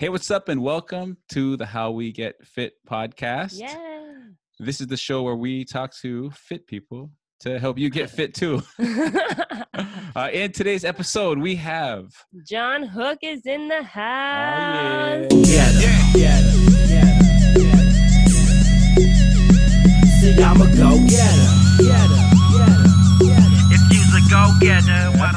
Hey, what's up, and welcome to the How We Get Fit podcast. Yeah. This is the show where we talk to fit people to help you get fit too. uh, in today's episode, we have John Hook is in the Oh, house. yeah. Get him, get him, get him, get him. See, I'm a go getter. If you's a go-getter, why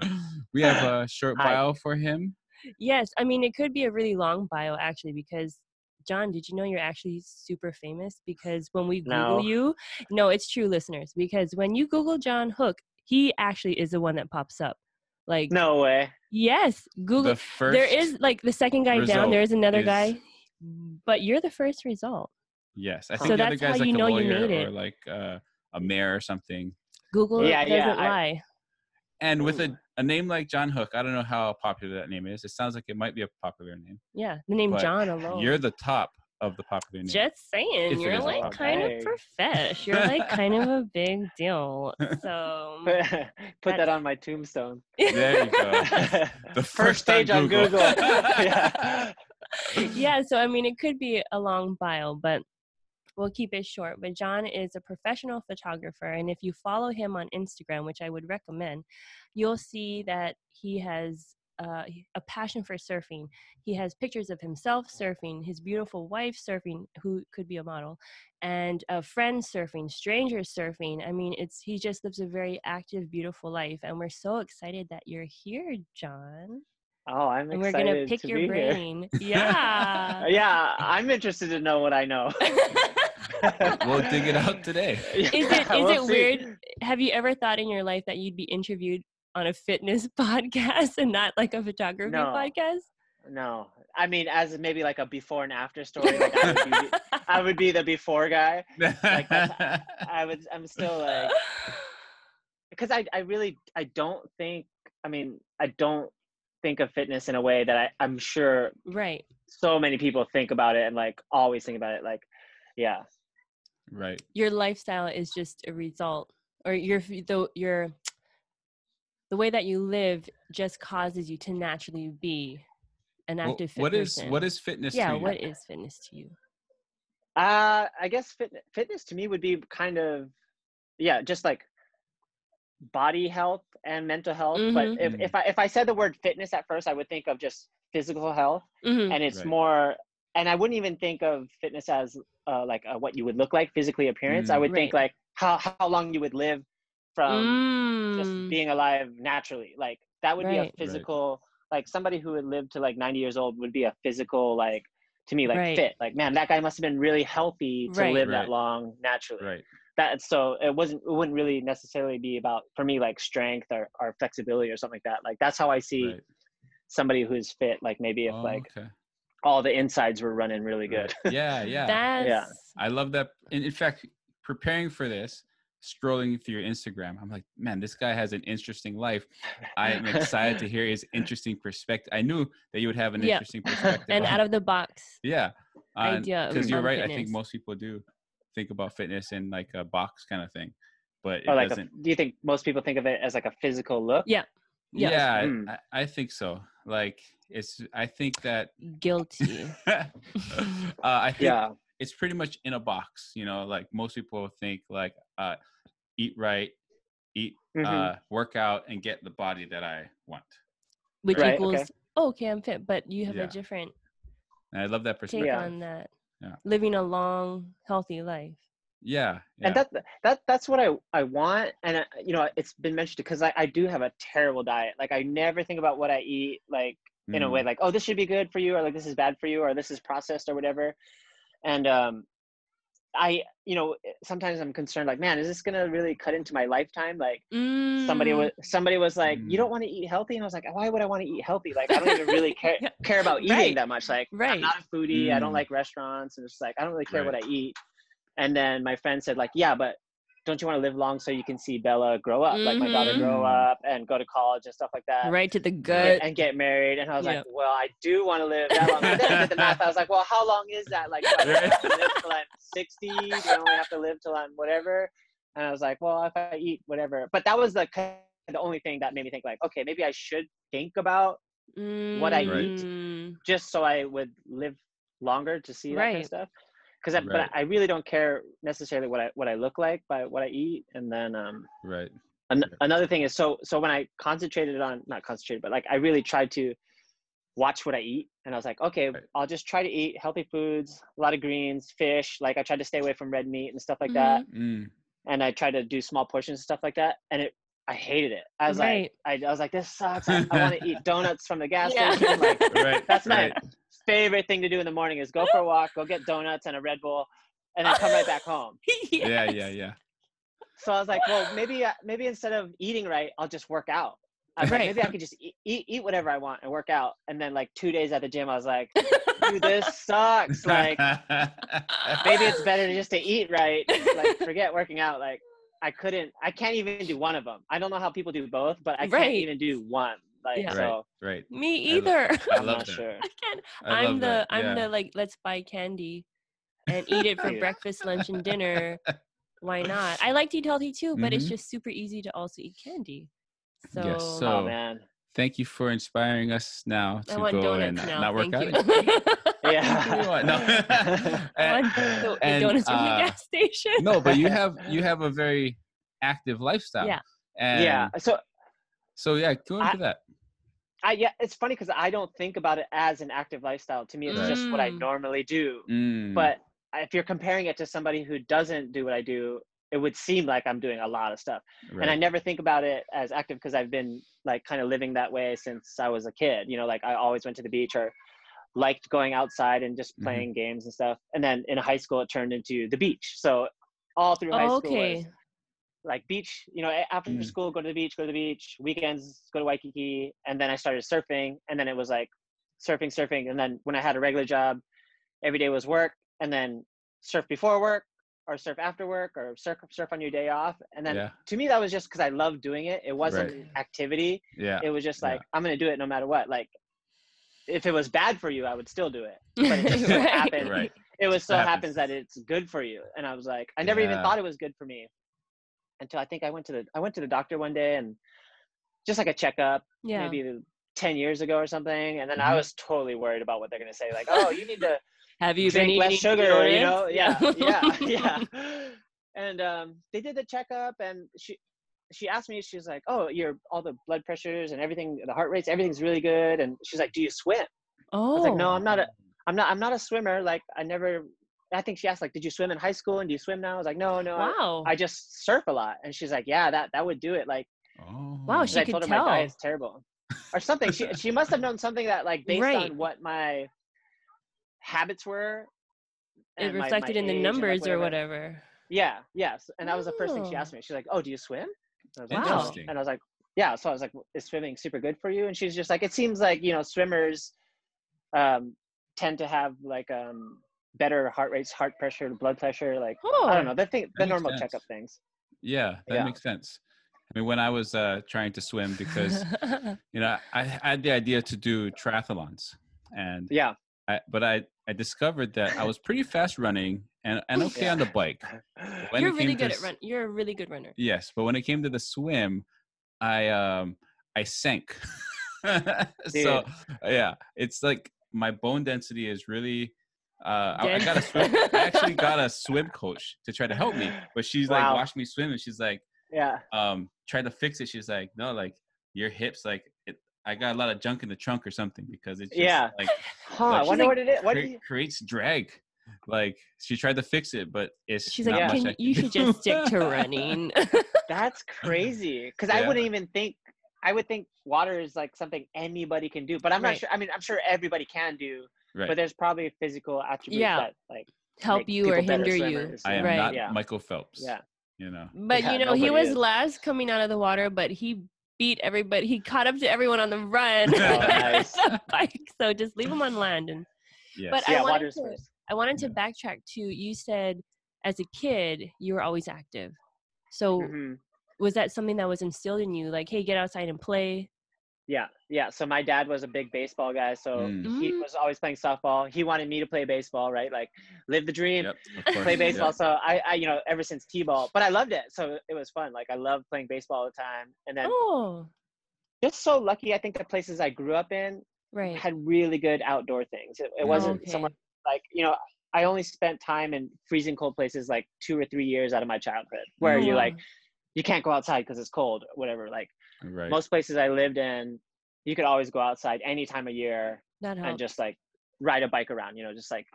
don't we have a short Hi. bio for him. Yes, I mean it could be a really long bio actually because John, did you know you're actually super famous? Because when we Google No. you, no, it's true, listeners. Because when you Google John Hook, he actually is the one that pops up. Like, No way. yes, Google. The first there is like the second guy down. There is another is- guy, but you're the first result. Yes, I So think the other that's how guy's like you a know you made it. or like uh, a mayor or something. Google Yeah, doesn't yeah, I- lie. And with a, a name like John Hook, I don't know how popular that name is. It sounds like it might be a popular name. Yeah, the name John alone. You're the top of the popular name. Just saying, If you're like pop kind of tag. profesh. You're like kind of a big deal. So Put, put that on my tombstone. There you go. The First on page on Google. yeah. yeah, so I mean, it could be a long bio, but we'll keep it short. But John is a professional photographer, and if you follow him on Instagram, which I would recommend, you'll see that he has uh, a passion for surfing. He has pictures of himself surfing, his beautiful wife surfing, who could be a model, and a friend surfing, strangers surfing. I mean, it's he just lives a very active, beautiful life, and we're so excited that you're here, John. Oh, I'm And we're gonna pick to your be here. brain. Yeah. yeah, I'm interested to know what I know. We'll dig it out today. is it is We'll it see. weird? Have you ever thought in your life that you'd be interviewed on a fitness podcast and not like a photography No. podcast? No, I mean, as maybe like a before and after story. Like I would be, I would be the before guy. Like I would. I'm still like because I I really I don't think I mean I don't think of fitness in a way that I I'm sure right. so many people think about it and like always think about it like yeah right. Your lifestyle is just a result, or your the your the way that you live just causes you to naturally be an Well, active fit what is person. what is fitness yeah? to you? What is fitness to you? uh I guess fit, fitness to me would be kind of yeah just like body health and mental health Mhm. but if, Mhm. if I if I said the word fitness at first I would think of just physical health Mhm. and it's Right. more and i wouldn't even think of fitness as uh, like uh, what you would look like physically appearance i Mm. would think like how how long you would live from just Mm. being alive naturally like that would Right. be a physical like somebody who would live to like 90 years old would be a physical like to me like Right. fit like man that guy must have been really healthy to Right. live Right. that long naturally Right. that so it wasn't it wouldn't really necessarily be about for me like strength or, or flexibility or something like that like that's how i see Right. somebody who's fit like maybe if Oh, like okay. All the insides were running really good. Right. Yeah, yeah. That's I love that. In, in fact, preparing for this, scrolling through your Instagram, I'm like, man, this guy has an interesting life. I am excited to hear his interesting perspective. I knew that you would have an Yeah. interesting perspective. and out of the box. yeah, idea Because you're on right. I think most people do think about fitness in like a box kind of thing, but it like, doesn't. do you think most people think of it as like a physical look? Yeah. Yes. Yeah, I- Mm. I, I think so. Like it's. I think that. Guilty. uh, I think Yeah. it's pretty much in a box you know like most people think like uh eat right eat Mhm. uh work out and get the body that i want which Right, equals okay. oh, okay i'm fit but you have Yeah. a different and i love that perspective Yeah. on that Yeah. living a long healthy life yeah, yeah. And that that that's what I I want. And uh, you know, it's been mentioned because I, I do have a terrible diet. Like I never think about what I eat like in a Mm, way like oh this should be good for you or like this is bad for you or this is processed or whatever. And um, I you know sometimes I'm concerned like man is this gonna really cut into my lifetime like somebody Mm. was somebody was like you Mm. don't want to eat healthy and i was like why would i want to eat healthy like i don't even really care care about eating Right. that much like Right. i'm not a foodie i don't Mm. like restaurants and it's like i don't really care what i eat and then my friend said like yeah but don't you want to live long so you can see bella grow up? Like my daughter grow Mhm. up and go to college and stuff like that right to the gut. and get married. And i was Yeah. like well i do want to live that long. But then i did the math. I was like well how long is that? Like do i have to live till i'm 60 do i only have to live till i'm whatever? And i was like well if i eat whatever. But that was the the only thing that made me think like okay maybe i should think about what I eat. Mm, just so I would live longer to see that kind of stuff. Because I, Right. but I really don't care necessarily what I what I look like by what I eat. And then um, Right. an- Yeah. another thing is so so when I concentrated on not concentrated, but like I really tried to watch what I eat, and I was like, okay, Right. I'll just try to eat healthy foods, a lot of greens, fish. Like I tried to stay away from red meat and stuff like that, Mm. and I tried to do small portions and stuff like that, and it. I hated it. I was Right. like, I, I was like, this sucks. I, I want to eat donuts from the gas Yeah. station. Like, Right. That's my right. Favorite thing to do in the morning is go for a walk, go get donuts and a Red Bull, and then come right back home. Yeah. Yes. Yeah. Yeah. So I was like, well, maybe uh, maybe instead of eating right, I'll just work out. I was like, maybe I could just eat, eat eat whatever I want and work out. And then like two days at the gym, I was like, dude, this sucks. Like maybe it's better just to eat right. Like forget working out. Like I couldn't. I can't even do one of them. I don't know how people do both, but I can't Right. even do one. Like Yeah. so, right. Me either. I I'm not that. sure. I can't. I I'm the that. I'm yeah. the like let's buy candy and eat it for Dude. breakfast, lunch, and dinner. Why not? I like to eat healthy too, but it's Mhm. just super easy to also eat candy. So, Yes, Oh So- man. Thank you for inspiring us now to go and donuts now. not work Thank out. Yeah. You want- no. I want And- do- and, donuts from the uh, gas station. no, but you have you have a very active lifestyle. Yeah. And yeah. So So yeah, go I- into that. I yeah, it's funny because I don't think about it as an active lifestyle. To me, it's just what I Mm. normally do. Mm, But if you're comparing it to somebody who doesn't do what I do, it would seem like I'm doing a lot of stuff. And I never think about it as active because I've been like kind of living that way since I was a kid. You know, like I always went to the beach or liked going outside and just Mhm. playing games and stuff. And then in high school, it turned into the beach. So all through high Oh, school okay. was like beach, you know, after Mm. school, go to the beach, go to the beach, weekends, go to Waikiki. And then I started surfing. And then it was like surfing, surfing. And then when I had a regular job, every day was work. And then surf before work or surf after work or surf, surf on your day off. And then Yeah. to me, that was just because I loved doing it. It wasn't Right. activity. Yeah. It was just Yeah. like, I'm going to do it no matter what. Like, if it was bad for you, I would still do it. But it just so Right. happened Right. it was so Happens. happens that it's good for you and i was like i never even thought it was good for me until i think i went to the i went to the doctor one day and just like a checkup yeah. maybe 10 years ago or something and then i Mhm. was totally worried about what they're going to say like oh you need to Have you been drink less eating sugar you know yeah yeah yeah and um they did the checkup and she she asked me she's like oh your all the blood pressures and everything the heart rates everything's really good and she's like do you swim Oh. I was like, no, I'm not a, I'm not, I'm not a swimmer. Like, I never. I think she asked, like, did you swim in high school and do you swim now? I was like, no, no, I- Wow. I, just surf a lot. And she's like, yeah, that that would do it. Like, Oh. Wow, 'cause she I could told her tell. my diet's terrible, or something. She she must have known something that like based Right. on what my habits were. it and my- my reflected in the age and, like, numbers or whatever. Yeah, yes. And that was the first thing she Oh. asked me. She's like, oh, do you swim? And I was like, Wow. "No." Interesting. And I was like, yeah. So I was like, is swimming super good for you? And she's just like, it seems like you know swimmers um, tend to have like um, better heart rates, heart pressure, blood pressure. Like Oh. I don't know, the thing, the normal sense. checkup things. Yeah, that Yeah. makes sense. I mean, when I was uh, trying to swim, because you know, I had the idea to do triathlons, and Yeah, I, but I I discovered that I was pretty fast running and and okay on the bike. When You're really came to good at run. You're a really good runner. Yes, but when it came to the swim, I um I sank. so yeah, it's like my bone density is really. Uh, I, I got a swim. I actually got a swim coach to try to help me, but she's like Wow. watched me swim, and she's like, yeah, um, tried to fix it. She's like, no, like your hips, like it. I got a lot of junk in the trunk or something because it's just, Yeah. like huh? Like, I wonder like, what it is. What cre- you, creates drag. Like she tried to fix it, but it's She's not like, much Can, I you should just stick to running. that's crazy. Because I wouldn't even think. I would think water is like something anybody can do, but I'm Right. not sure. I mean, I'm sure everybody can do, right. but there's probably a physical attributes Yeah. that like Help you or hinder you. I am Right. not Yeah. Michael Phelps. Yeah. You know. But Yeah, you know, he was is. last coming out of the water, but he beat everybody. He caught up to everyone on the run. Oh, nice. the bike. So just leave him on land. And Yes. But I yeah, wanted to- first. I wanted to backtrack too. You said as a kid you were always active. So Mhm. was that something that was instilled in you? Like, hey, get outside and play. Yeah, yeah. So my dad was a big baseball guy, so Mm. he Mm. was always playing softball. He wanted me to play baseball, right? Like live the dream, Yep, of course. play Yep. baseball. So I, I, you know, ever since t-ball, but I loved it. So it was fun. Like I loved playing baseball all the time. And then Oh, just so lucky. I think the places I grew up in Right. had really good outdoor things. It, it wasn't Okay. somewhere like you know. I only spent time in freezing cold places like two or three years out of my childhood, where Oh, you like you can't go outside because it's cold, whatever. Like Right. most places I lived in, you could always go outside any time of year and just like ride a bike around, you know, just like,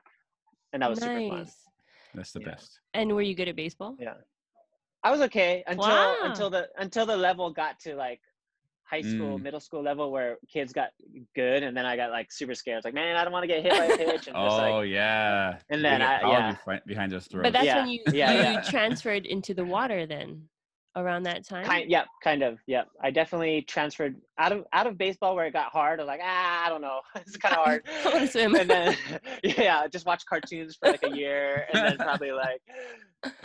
and that was super fun. That's the yeah. best. And were you good at baseball? Yeah. I was okay until Wow. until the until the level got to like high school, Mm. middle school level where kids got good, and then I got like super scared. It's like, man, I don't want to get hit by a pitch, and just Oh like, yeah. and then I- power yeah. befi- behind us throws. But that's Yeah, when you yeah, you yeah. transferred into the water then around that time. kind, yep, kind of, yep. I definitely transferred out of out of baseball where it got hard. I was like, ah, I don't know, it's kind of hard. I wanna swim. and then yeah, just watch cartoons for like a year, and then probably like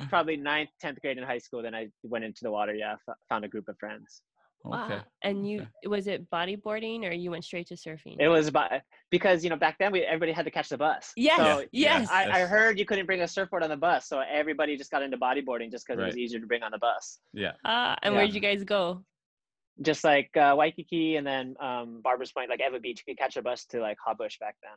probably ninth, tenth grade in high school. Then I went into the water. Yeah, f- found a group of friends. Wow. And you was it bodyboarding or you went straight to surfing? It was about because you know back then we everybody had to catch the bus. Yes, So yes. I, I heard you couldn't bring a surfboard on the bus, so everybody just got into bodyboarding just because it was easier to bring on the bus. Yeah. Ah, and Yeah. where'd you guys go? Just like uh, Waikiki and then um, Barbers Point, like Ewa Beach, you could catch a bus to like Hau Bush back then.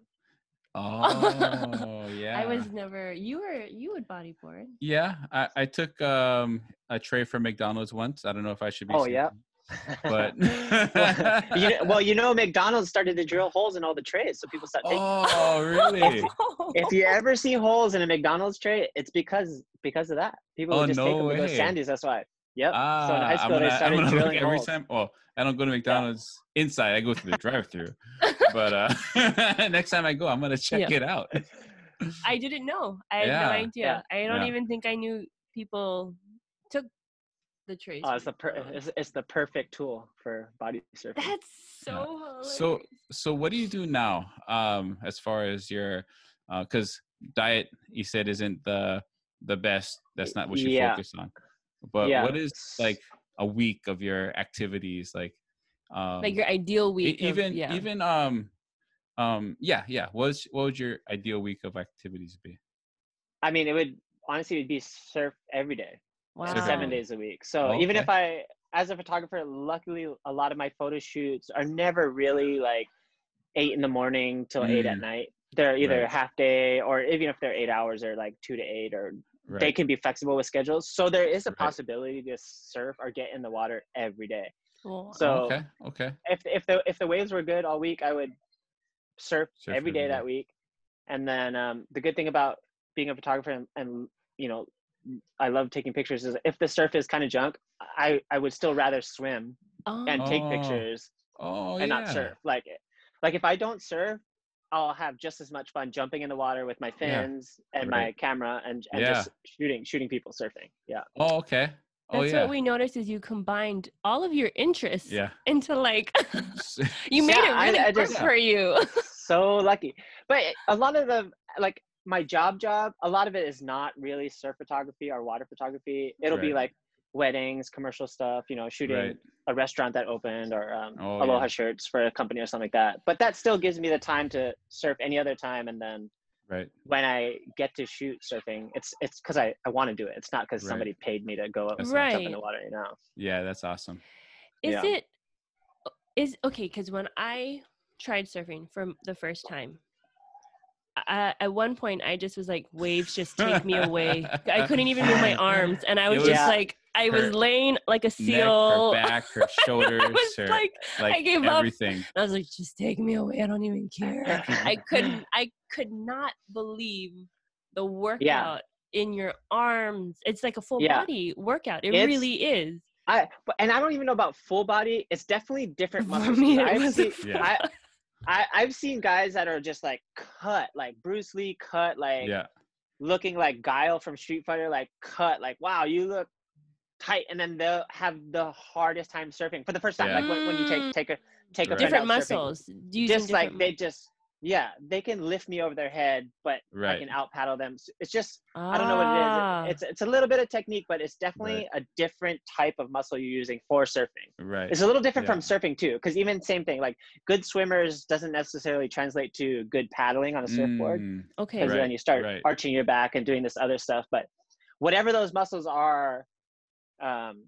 Oh yeah. I was never. You were. You would bodyboard. Yeah, I, I took um a tray from McDonald's once. I don't know if I should be. Oh, saying yeah. But- well, you know, well, you know, McDonald's started to drill holes in all the trays, so people start taking. Oh really? If you ever see holes in a McDonald's tray, it's because because of that. People Oh, would just no take them to way. those Sandy's. That's why. Yep. Ah, so in high I'm school, gonna, they I'm started gonna look drilling every holes. time. Well, I don't go to McDonald's inside. I go through the drive-through. but uh next time I go, I'm gonna check Yeah. it out. I didn't know. I had Yeah. no idea. I don't Yeah. even think I knew people took the trays. Oh, it's the per- it's, it's the perfect tool for body surfing. That's so. So so what do you do now? Um, as far as your, because diet you said isn't the the best. That's not what you Yeah. focus on. But Yeah. what is like a week of your activities like? Um, like your ideal week. of- even yeah. even um um yeah yeah what's what would your ideal week of activities be I mean, it would honestly it'd be surf every day, wow. seven days a week. So even if I, as a photographer, luckily a lot of my photo shoots are never really like eight in the morning till eight at Mm. night. They're either Right. half day or even if they're eight hours, they're like two to eight or right they can be flexible with schedules. So there is a Right. possibility to surf or get in the water every day. Cool. So okay okay if if the if the waves were good all week, I would surf, Surf every day that week. And then um, the good thing about being a photographer and, and you know, I love taking pictures is if the surf is kind of junk, I I would still rather swim and take Oh, pictures oh and yeah not surf. Like like if I don't surf, I'll have just as much fun jumping in the water with my Yeah. fins and my camera and, and Yeah. just shooting shooting people surfing. Yeah. oh okay oh That's yeah what we noticed is you combined all of your interests yeah into like you made Yeah, it really I work just- for you. so lucky. But a lot of the like my job job, a lot of it is not really surf photography or water photography. It'll be like weddings, commercial stuff, you know, shooting Right. a restaurant that opened or um, Oh, aloha yeah. shirts for a company or something like that. But that still gives me the time to surf any other time and then right when I get to shoot surfing, it's it's because I, I want to do it. It's not because Right. somebody paid me to go up That's and jump in the water, you know. yeah that's awesome Is Yeah. it is okay because when I tried surfing for the first time, I, at one point I just was like, waves just take me away. I couldn't even move my arms, and I was, was just like, I was laying like a neck seal. her back her shoulders I was her like, like gave up. everything I was like, just take me away. I don't even care. I couldn't. I could not believe the workout in your arms. It's like a full Yeah. body workout. It It's- really is. I and I don't even know about full body. It's definitely different For muscles. me, 'cause it I've wasn't seen, Yeah. I, I I've seen guys that are just like cut, like Bruce Lee cut, like yeah looking like Guile from Street Fighter, like cut, like wow, you look tight, and then they'll have the hardest time surfing for the first time. Yeah. Like when, when you take take a take a Right. friend Different out surfing. muscles. Using just like different they just yeah, they can lift me over their head, but I can out paddle them. It's just Ah, I don't know what it is. It's it's a little bit of technique, but it's definitely Right. a different type of muscle you're using for surfing. right It's a little different Yeah. from surfing too, because even same thing, like good swimmers doesn't necessarily translate to good paddling on a surfboard, Mm, okay. because Right, then you start right. arching your back and doing this other stuff. But whatever those muscles are, um,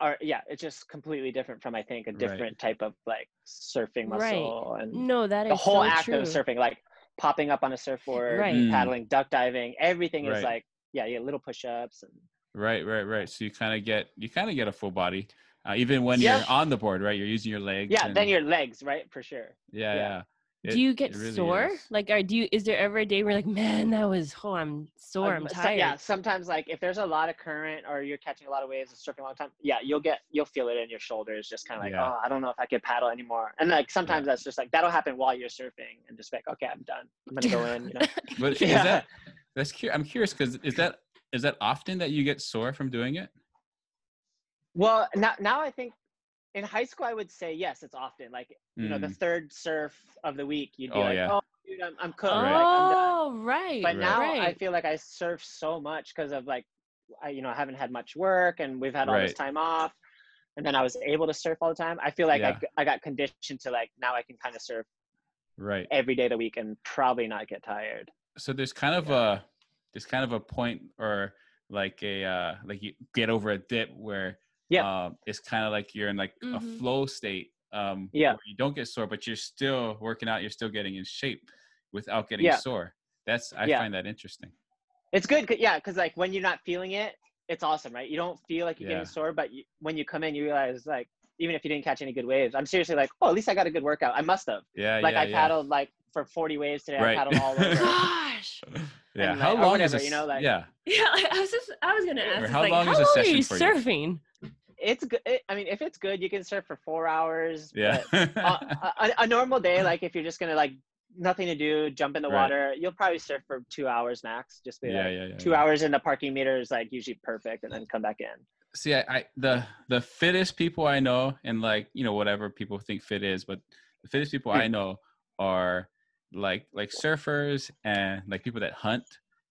are yeah, it's just completely different from I think a Right. different type of like surfing Right. muscle and No, that is the whole so act true. of surfing, like popping up on a surfboard, Right. Mm. paddling, duck diving, everything is like yeah, yeah, little push-ups and Right, right, right. So you kind of get you kind of get a full body, uh, even when Yeah. you're on the board, right? You're using your legs. yeah, and- then your legs, right? For sure. yeah, yeah. yeah. It- do you get really sore? is. Like, are do you? Is there ever a day where like, man, that was oh, I'm sore, I'm Um, so- tired. yeah, sometimes like if there's a lot of current or you're catching a lot of waves and surfing a long time, yeah, you'll get you'll feel it in your shoulders, just kind of like, Yeah. oh, I don't know if I could paddle anymore. And like sometimes that's just like that'll happen while you're surfing and just like, okay, I'm done. I'm gonna go in. You know? But is Yeah. that that's cu- I'm curious because is that is that often that you get sore from doing it? Well, now now I think in high school I would say yes, it's often like you know the Mm. third surf of the week you'd be Oh, like, yeah. oh, dude, I'm I'm cooked. Right. Like, I'm oh, right. But Right. now I feel like I surf so much because of like I you know I haven't had much work and we've had all this time off, and then I was able to surf all the time. I feel like I Yeah. g- I, got conditioned to like now I can kind of surf Right. every day of the week and probably not get tired. So there's kind of a there's kind of a point or like a uh like you get over a dip where Yeah. um it's kind of like you're in like a Mhm. flow state um Yeah. where you don't get sore but you're still working out you're still getting in shape without getting Yeah. sore that's i Yeah. find that interesting It's good, 'cause- yeah, because like when you're not feeling it, it's awesome, right? You don't feel like you're Yeah. getting sore, but you, when you come in, you realize like even if you didn't catch any good waves, I'm seriously like, oh, at least I got a good workout. I must have. yeah Like yeah, I yeah. paddled like for 40 waves today. Right. I paddled all over. Gosh. yeah and, how like, or long whatever, is a you know, s- like- yeah Yeah, I was just I was gonna ask. How like, long how is a long are session you for you? surfing? It's good. It, I mean, if it's good, you can surf for four hours. yeah but, uh, a, a normal day, like if you're just gonna like nothing to do, jump in the Right. water, you'll probably surf for two hours max. Just be yeah like, yeah yeah two hours in the parking meter is like usually perfect, and then come back in. see I, I the the fittest people i know and like you know whatever people think fit is but the fittest people Hmm. i know are like like surfers and like people that hunt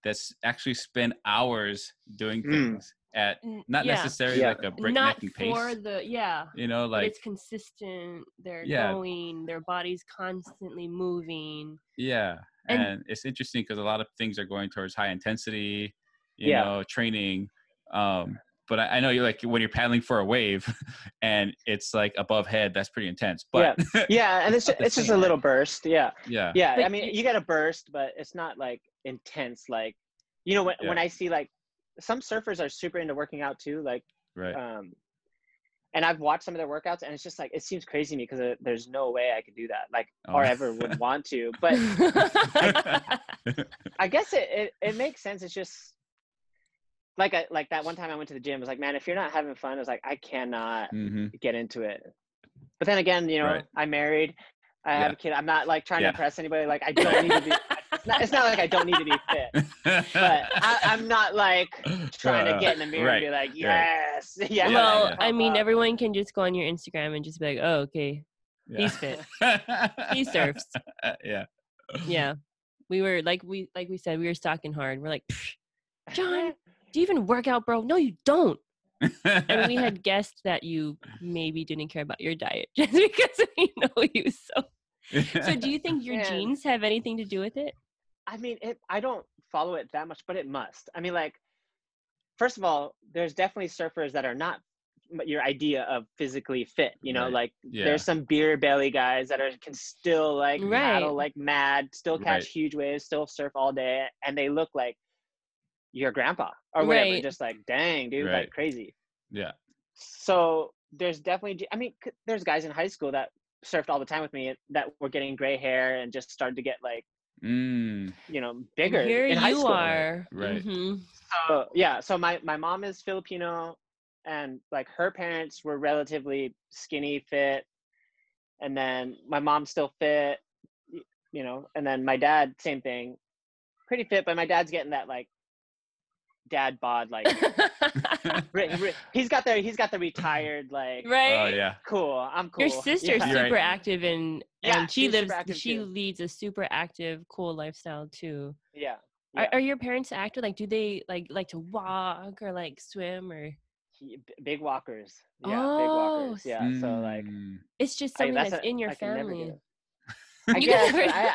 that's actually spend hours doing Mm. things at not yeah. necessarily Yeah. like a Not breaknecking for the yeah. you know but like it's consistent. They're Yeah. going. Their body's constantly moving. yeah and- and, it's interesting because a lot of things are going towards high intensity you Yeah. know training um but I, I know you're like when you're paddling for a wave and it's like above head that's pretty intense but Yeah, yeah and it's Not just, it's just a little burst. Yeah, yeah yeah. But I mean, you- you get a burst, but it's not like intense. Like, you know, when Yeah. when I see like some surfers are super into working out too. Like, right um, and I've watched some of their workouts, and it's just like it seems crazy to me because there's no way I could do that, like, or Oh. ever would want to. But I guess it, it it makes sense. It's just like I, like that one time I went to the gym. I was like, man, if you're not having fun, I was like, I cannot hmm get into it. But then again, you know, Right. I'm married. I have a kid. I'm not like trying Yeah. to impress anybody. Like I don't need to be. It's not, it's not like I don't need to be fit, but I, I'm not like trying to get in the mirror and be like, yes, yeah. well, yeah. I mean, Uh, everyone can just go on your Instagram and just be like, "Oh, okay, he's fit. He surfs." yeah yeah." We were like we like we said we were stalking hard. We're like, John, do you even work out, bro? No, you don't. And we had guessed that you maybe didn't care about your diet just because we know you so. So, do you think your Man. genes have anything to do with it? I mean, it. I don't follow it that much, but it must. I mean, like, first of all, there's definitely surfers that are not your idea of physically fit. You know, Right. like yeah there's some beer belly guys that are can still like Right. paddle like mad, still catch Right. huge waves, still surf all day, and they look like your grandpa or whatever. Right. Just like, dang, dude, Right. like crazy. yeah So there's definitely. I mean, there's guys in high school that surfed all the time with me that were getting gray hair and just started to get like mm, you know And bigger. here in high you school. are. Right. Mhm. So yeah, so my my mom is Filipino, and like her parents were relatively skinny, fit, and then my mom's still fit, you know, and then my dad same thing, pretty fit, but my dad's getting that like dad bod like ri- ri- he's got the he's got the retired like right. oh yeah cool I'm cool. Your sister's Yeah. Super right. active and Yeah, and she lives she too. leads a super active, cool lifestyle too. Yeah. Are, yeah. are your parents active? Like, do they like like to walk or like swim or? He- big walkers. Yeah, Oh, big walkers. Yeah. So like Mm, It's just I- something that's, a- in your I can never family. do. I You guess never I,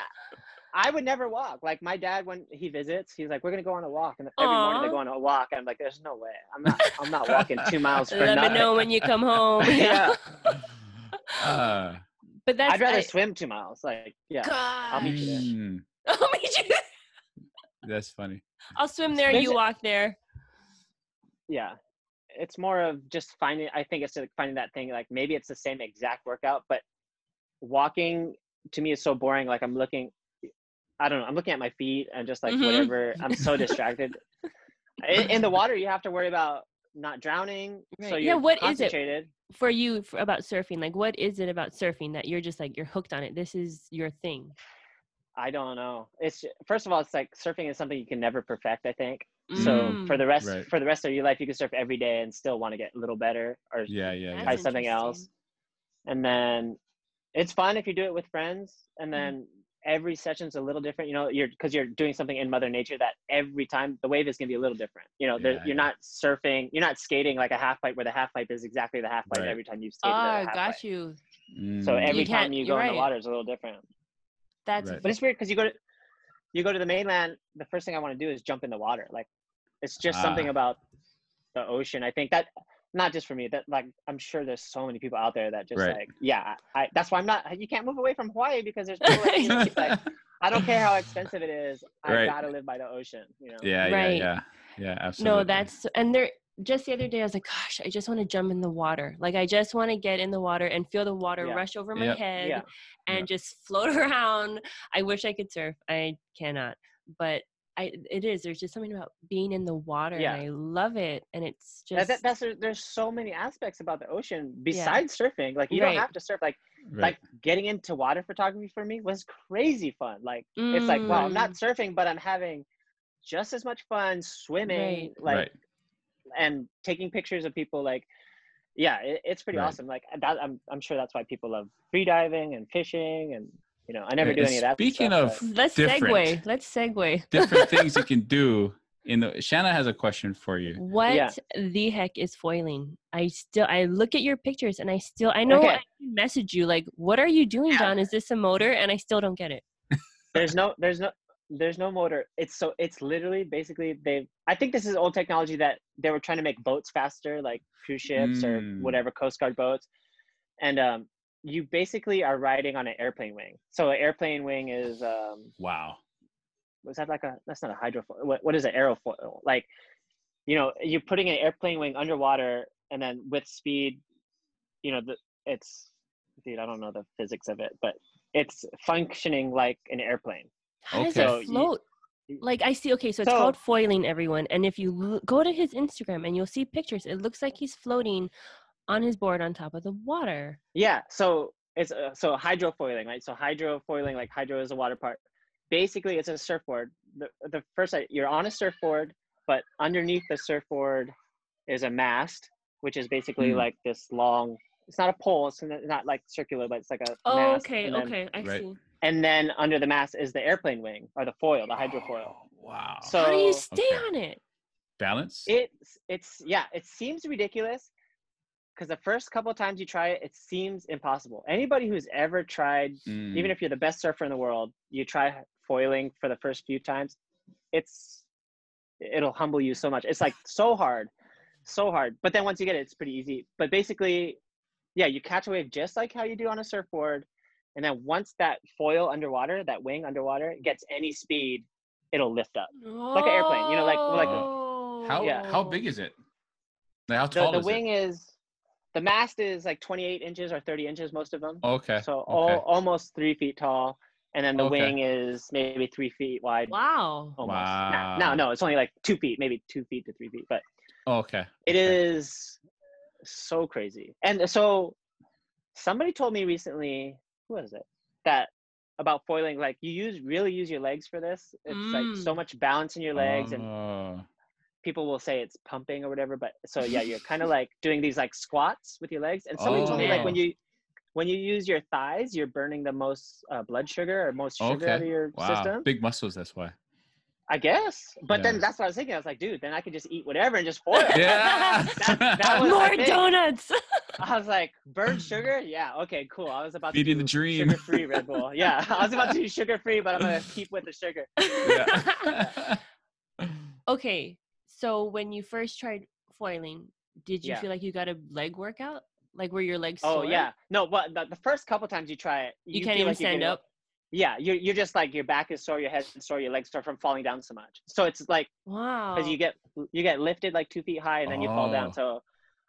I would never walk. Like my dad, when he visits, he's like, "We're gonna go on a walk," and every morning they go on a walk. I'm like, "There's no way. I'm not. I'm not walking two miles for Let me know when you come home. yeah, Uh, But that's I'd rather I, swim two miles. Like, yeah, I'll meet you there. mm, I'll meet you. that's funny. I'll swim there. There's You walk there. yeah it's more of just finding i think it's like finding that thing like maybe it's the same exact workout but walking to me is so boring like i'm looking i don't know i'm looking at my feet and just like Mhm. whatever i'm so distracted in, in the water you have to worry about not drowning so Right. you're Yeah, what is it? For you, for, about surfing, like what is it about surfing that you're just like you're hooked on it? This is your thing. i don't know it's first of all it's like surfing is something you can never perfect i think so Mm. for the rest Right. for the rest of your life you can surf every day and still want to get a little better or Yeah, yeah, That's yeah. try something else. and then it's fun if you do it with friends and Mm. Then every session's a little different you know you're because you're doing something in mother nature that every time the wave is going to be a little different you know Yeah, you're yeah. not surfing you're not skating like a half pipe where the half pipe is exactly the half pipe Right. every time you've skated at a Ah, got pipe. you. so Mm, every can't- time you you're go in the water is a little different That's Right. but it's weird because you go to you go to the mainland the first thing i want to do is jump in the water like it's just something Ah. about the ocean i think that not just for me that like i'm sure there's so many people out there that just Right. like yeah i that's why i'm not you can't move away from hawaii because there's no like, you know, it's like i don't care how expensive it is i Right. gotta live by the ocean you know yeah, Right. yeah, yeah, yeah. Absolutely. no, that's and there. Just the other day, I was like, "Gosh, I just want to jump in the water. Like, I just want to get in the water and feel the water Yeah. rush over my Yep. head yeah and Yep. just float around. I wish I could surf. I cannot, but I. It is. There's just something about being in the water, Yeah. and I love it. And it's just that, that's there's so many aspects about the ocean besides surfing like you Right. don't have to surf like right. like getting into water photography for me was crazy fun like it's like wow i'm not Mm, surfing but i'm having just as much fun swimming Right. like right. and taking pictures of people like yeah it, it's pretty Right. awesome like that I'm, I'm sure that's why people love free diving and fishing and you know i never Yeah, do any of that speaking stuff, of but- let's different. segue. Let's segue. Different things you can do in the. Shanna has a question for you. What the heck is foiling? I still I look at your pictures and I still I know Okay. I message you like, what are you doing, Yeah. John? Is this a motor? And I still don't get it. there's no there's no there's no motor it's so it's literally basically they i think this is old technology that they were trying to make boats faster like cruise ships or Mm. whatever coast guard boats and um you basically are riding on an airplane wing so an airplane wing is um Wow. was that like a that's not a hydrofoil what, what is an aerofoil like you know you're putting an airplane wing underwater and then with speed you know the, it's dude i don't know the physics of it but it's functioning like an airplane How does Okay. So it you- float? Like I see, okay, so it's So- called foiling, everyone. And if you l- go to his Instagram and you'll see pictures, it looks like he's floating on his board on top of the water. Yeah, so it's uh, so hydrofoiling, right? So hydrofoiling, like hydro is a water part. Basically, it's a surfboard. The the first you're on a surfboard, but underneath the surfboard is a mast, which is basically Hmm. like this long. It's not a pole. It's not not like circular, but it's like a Oh, mast. okay, then, okay, I Right. see. And then under the mast is the airplane wing or the foil, the hydrofoil. Oh, wow. So How do you stay Okay. on it? Balance. it's it's yeah it seems ridiculous because the first couple of times you try it it seems impossible. Anybody who's ever tried Mm, even if you're the best surfer in the world you try foiling for the first few times it's it'll humble you so much. It's like so hard so hard. But then once you get it it's pretty easy. But basically yeah you catch a wave just like how you do on a surfboard and then once that foil underwater that wing underwater gets any speed it'll lift up. Like an airplane, you know, like- like a- how yeah. how big is it? Like, how the, tall the is wing is the mast is like 28 inches or 30 inches most of them? Okay. so okay. all, almost three feet tall and then the Okay. wing is maybe three feet wide Wow. almost Wow. no, no no it's only like two feet maybe two feet to three feet but okay. it okay. is so crazy and so somebody told me recently who was it that about foiling like you use really use your legs for this it's like so Mm. much balance in your legs and Oh, people will say it's pumping or whatever but so yeah you're kind of like doing these like squats with your legs and somebody told me like when Oh. you when you use your thighs you're burning the most uh, blood sugar or most sugar out of your wow. system Big muscles. That's why. i guess but then that's what i was thinking i was like dude then i could just eat whatever and just foil Yeah. That- that was More donuts. I was like, burn sugar? Yeah, okay, cool. I was about Feeding to the dream. sugar-free Red Bull. Yeah, I was about to do sugar-free, but I'm gonna keep with the sugar. Yeah. okay, so when you first tried foiling, did you Yeah. feel like you got a leg workout? Like were your legs Oh sore? yeah, no, but the, the first couple times you try it, You, you, can't feel even like you're stand up. Yeah, you're you're just like your back is sore, your head is sore, your legs sore from falling down so much. So it's like Wow. because you get you get lifted like two feet high and then you fall Oh. down. So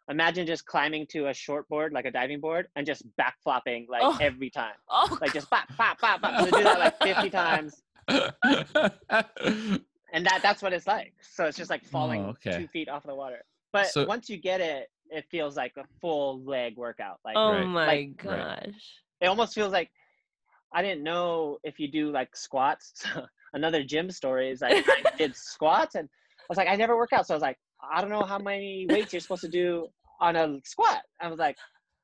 imagine just climbing to a short board like a diving board and just back flopping like Oh. every time, oh, like just pop pop pop pop. So do that like 50 times, and that that's what it's like. So it's just like falling Oh, okay. two feet off the water. But So- once you get it, it feels like a full leg workout. Like oh Right. my Like- gosh. it almost feels like I didn't know if you do like squats. Another gym story is like I did squats and I was like, I never work out. So I was like, I don't know how many weights you're supposed to do on a squat. I was like,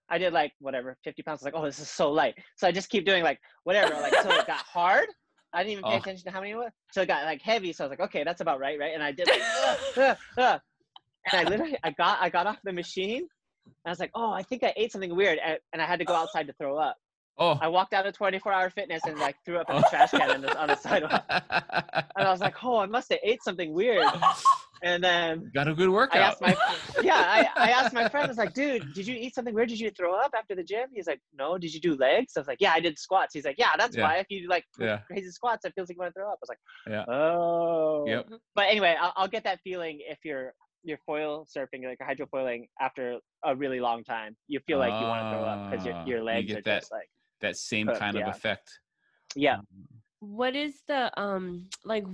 I did like whatever, 50 pounds. I was like, oh, this is so light. So I just keep doing like whatever, like till it got hard. I didn't even pay Oh. attention to how many it was. So it got like heavy. So I was like, okay, that's about right, right? And I did like, uh, uh, uh. and I literally, I got, I got off the machine. And I was like, oh, I think I ate something weird, and, and I had to go outside to throw up. oh. I walked out of 24 Hour Fitness and like threw up in the trash can on the, on the sidewalk. And I was like, oh, I must have ate something weird. And then Got a good I workout. asked my yeah, I, I asked my friend. I was like, dude, did you eat something weird? Did you throw up after the gym? He's like, no. Did you do legs? I was like, yeah, I did squats. He's like, yeah, that's Yeah. why. If you like Yeah. crazy squats, it feels like you want to throw up. I was like, Yeah. oh. Yep. But anyway, I'll, I'll get that feeling if you're you're foil surfing, like hydrofoiling, after a really long time. You feel like you want to throw up because your Ah, your you legs get are that- just like that same Cooked, kind of yeah. effect. yeah. What is the um like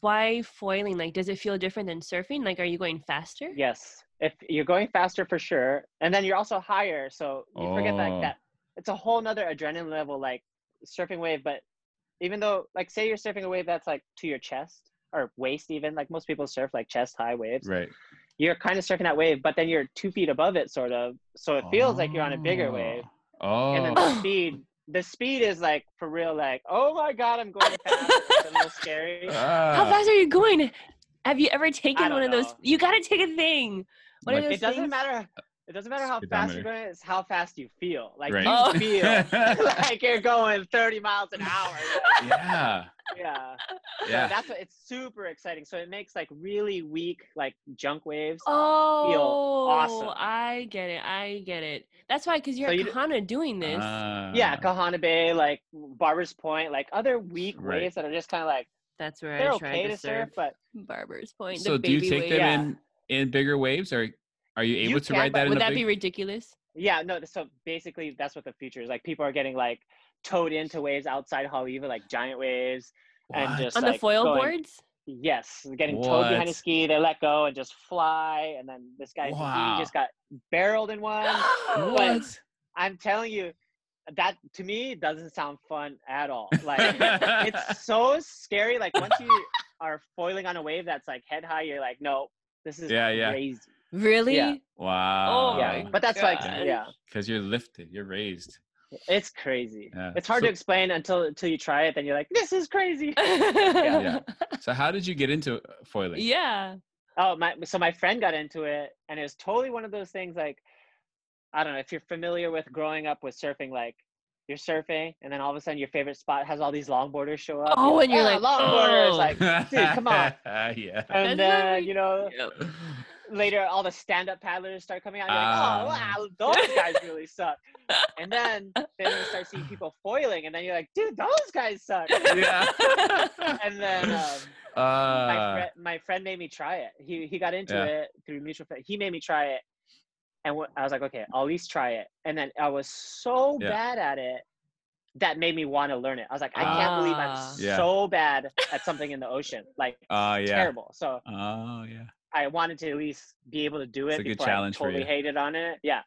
why foiling? Like does it feel different than surfing? Like are you going faster? Yes. If you're going faster for sure. And then you're also higher. So you forget like Oh. that it's a whole nother adrenaline level like surfing wave, but even though like say you're surfing a wave that's like to your chest or waist even, like most people surf like chest high waves. Right. You're kind of surfing that wave, but then you're two feet above it sort of. So it feels like you're on a bigger wave. Oh. oh. And then the speed the speed is like for real like, oh my god, I'm going fast. it's a little scary. How fast are you going? Have you ever taken don't one of those? You gotta take a thing. What are those it doesn't things? matter. It doesn't matter how fast you're going. It's how fast you feel. Like Right. you Oh. feel like you're going 30 miles an hour. yeah. Yeah. So Yeah. that's what, it's super exciting. So it makes like really weak like junk waves. Oh, feel awesome. I get it. I get it. That's why, because you're So at you d- doing this. yeah, Ah. Kahana Bay, like Barber's Point, like other weak Right. waves that are just kind of like That's where they're I tried okay to to surf, surf. but Barber's Point. So the do you take wave. them Yeah. in in bigger waves, or are you able You to can, ride that Would a that big? be ridiculous? yeah, no. So basically, that's what the future is. Like people are getting like towed into waves outside Haleiwa, like giant waves, and just On the foil going- boards? Yes, getting towed behind a ski, they let go and just fly, and then this guy Wow. he just got barreled in one. what? I'm telling you, that to me doesn't sound fun at all. Like it's so scary. Like once you are foiling on a wave that's like head high, you're like, no, this is Yeah, yeah. crazy. Really? Yeah. wow. Oh yeah, but that's like yeah, Because you're lifted, you're raised. it's crazy. Yeah. It's hard So- to explain until until you try it. Then you're like, this is crazy. Yeah. So how did you get into uh, foiling? Yeah. Oh, my so my friend got into it, and it was totally one of those things like, I don't know if you're familiar with growing up with surfing, like you're surfing, and then all of a sudden your favorite spot has all these longboarders show up. Oh, and you're "Ah, like, longboarders, "Oh." like, dude, come on. yeah. and then not you know Yep. later all the stand-up paddlers start coming out. And you're Ah. like, oh wow, those guys really suck. And then then you start seeing people foiling, and then you're like, dude, those guys suck. yeah. And then um, my, Uh, friend, my friend made me try it. He he got into Yeah. it through mutual friend. He made me try it, and wh- I was like, okay, I'll at least try it. And then I was so Yeah. bad at it that made me want to learn it. I was like, I can't believe I'm Ah. Yeah. so bad at something in the ocean, like uh, yeah. terrible. So Oh, yeah. I wanted to at least be able to do it It's a good before challenge I for totally you. hated on it. Yeah.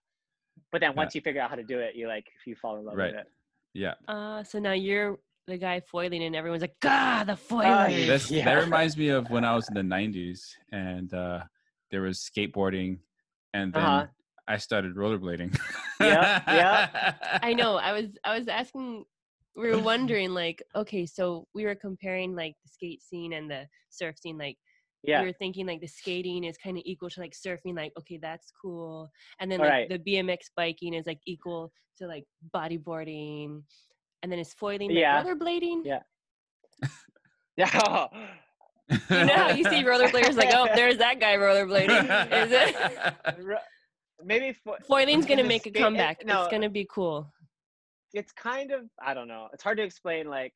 But then Yeah. once you figure out how to do it, you like if you fall in love Right. with it. Yeah. Uh, so now you're the guy foiling, and everyone's like, "God, the foiling." Yeah. That's, Yeah. That reminds me of when I was in the 90s and uh, there was skateboarding and then Uh-huh. I started rollerblading. Yeah, yeah. I know. I was I was asking we were wondering like, okay, so we were comparing like the skate scene and the surf scene, like Yeah. you're thinking like the skating is kind of equal to like surfing, like okay, that's cool, and then Right. like the BMX biking is like equal to like bodyboarding, and then it's foiling like Yeah. rollerblading. Yeah. Yeah. You know how you see rollerbladers like, oh, there's that guy rollerblading. Is it? Maybe fo- Foiling's gonna make a skate- it- comeback. no. It's gonna be cool. it's kind of I don't know. It's hard to explain. Like,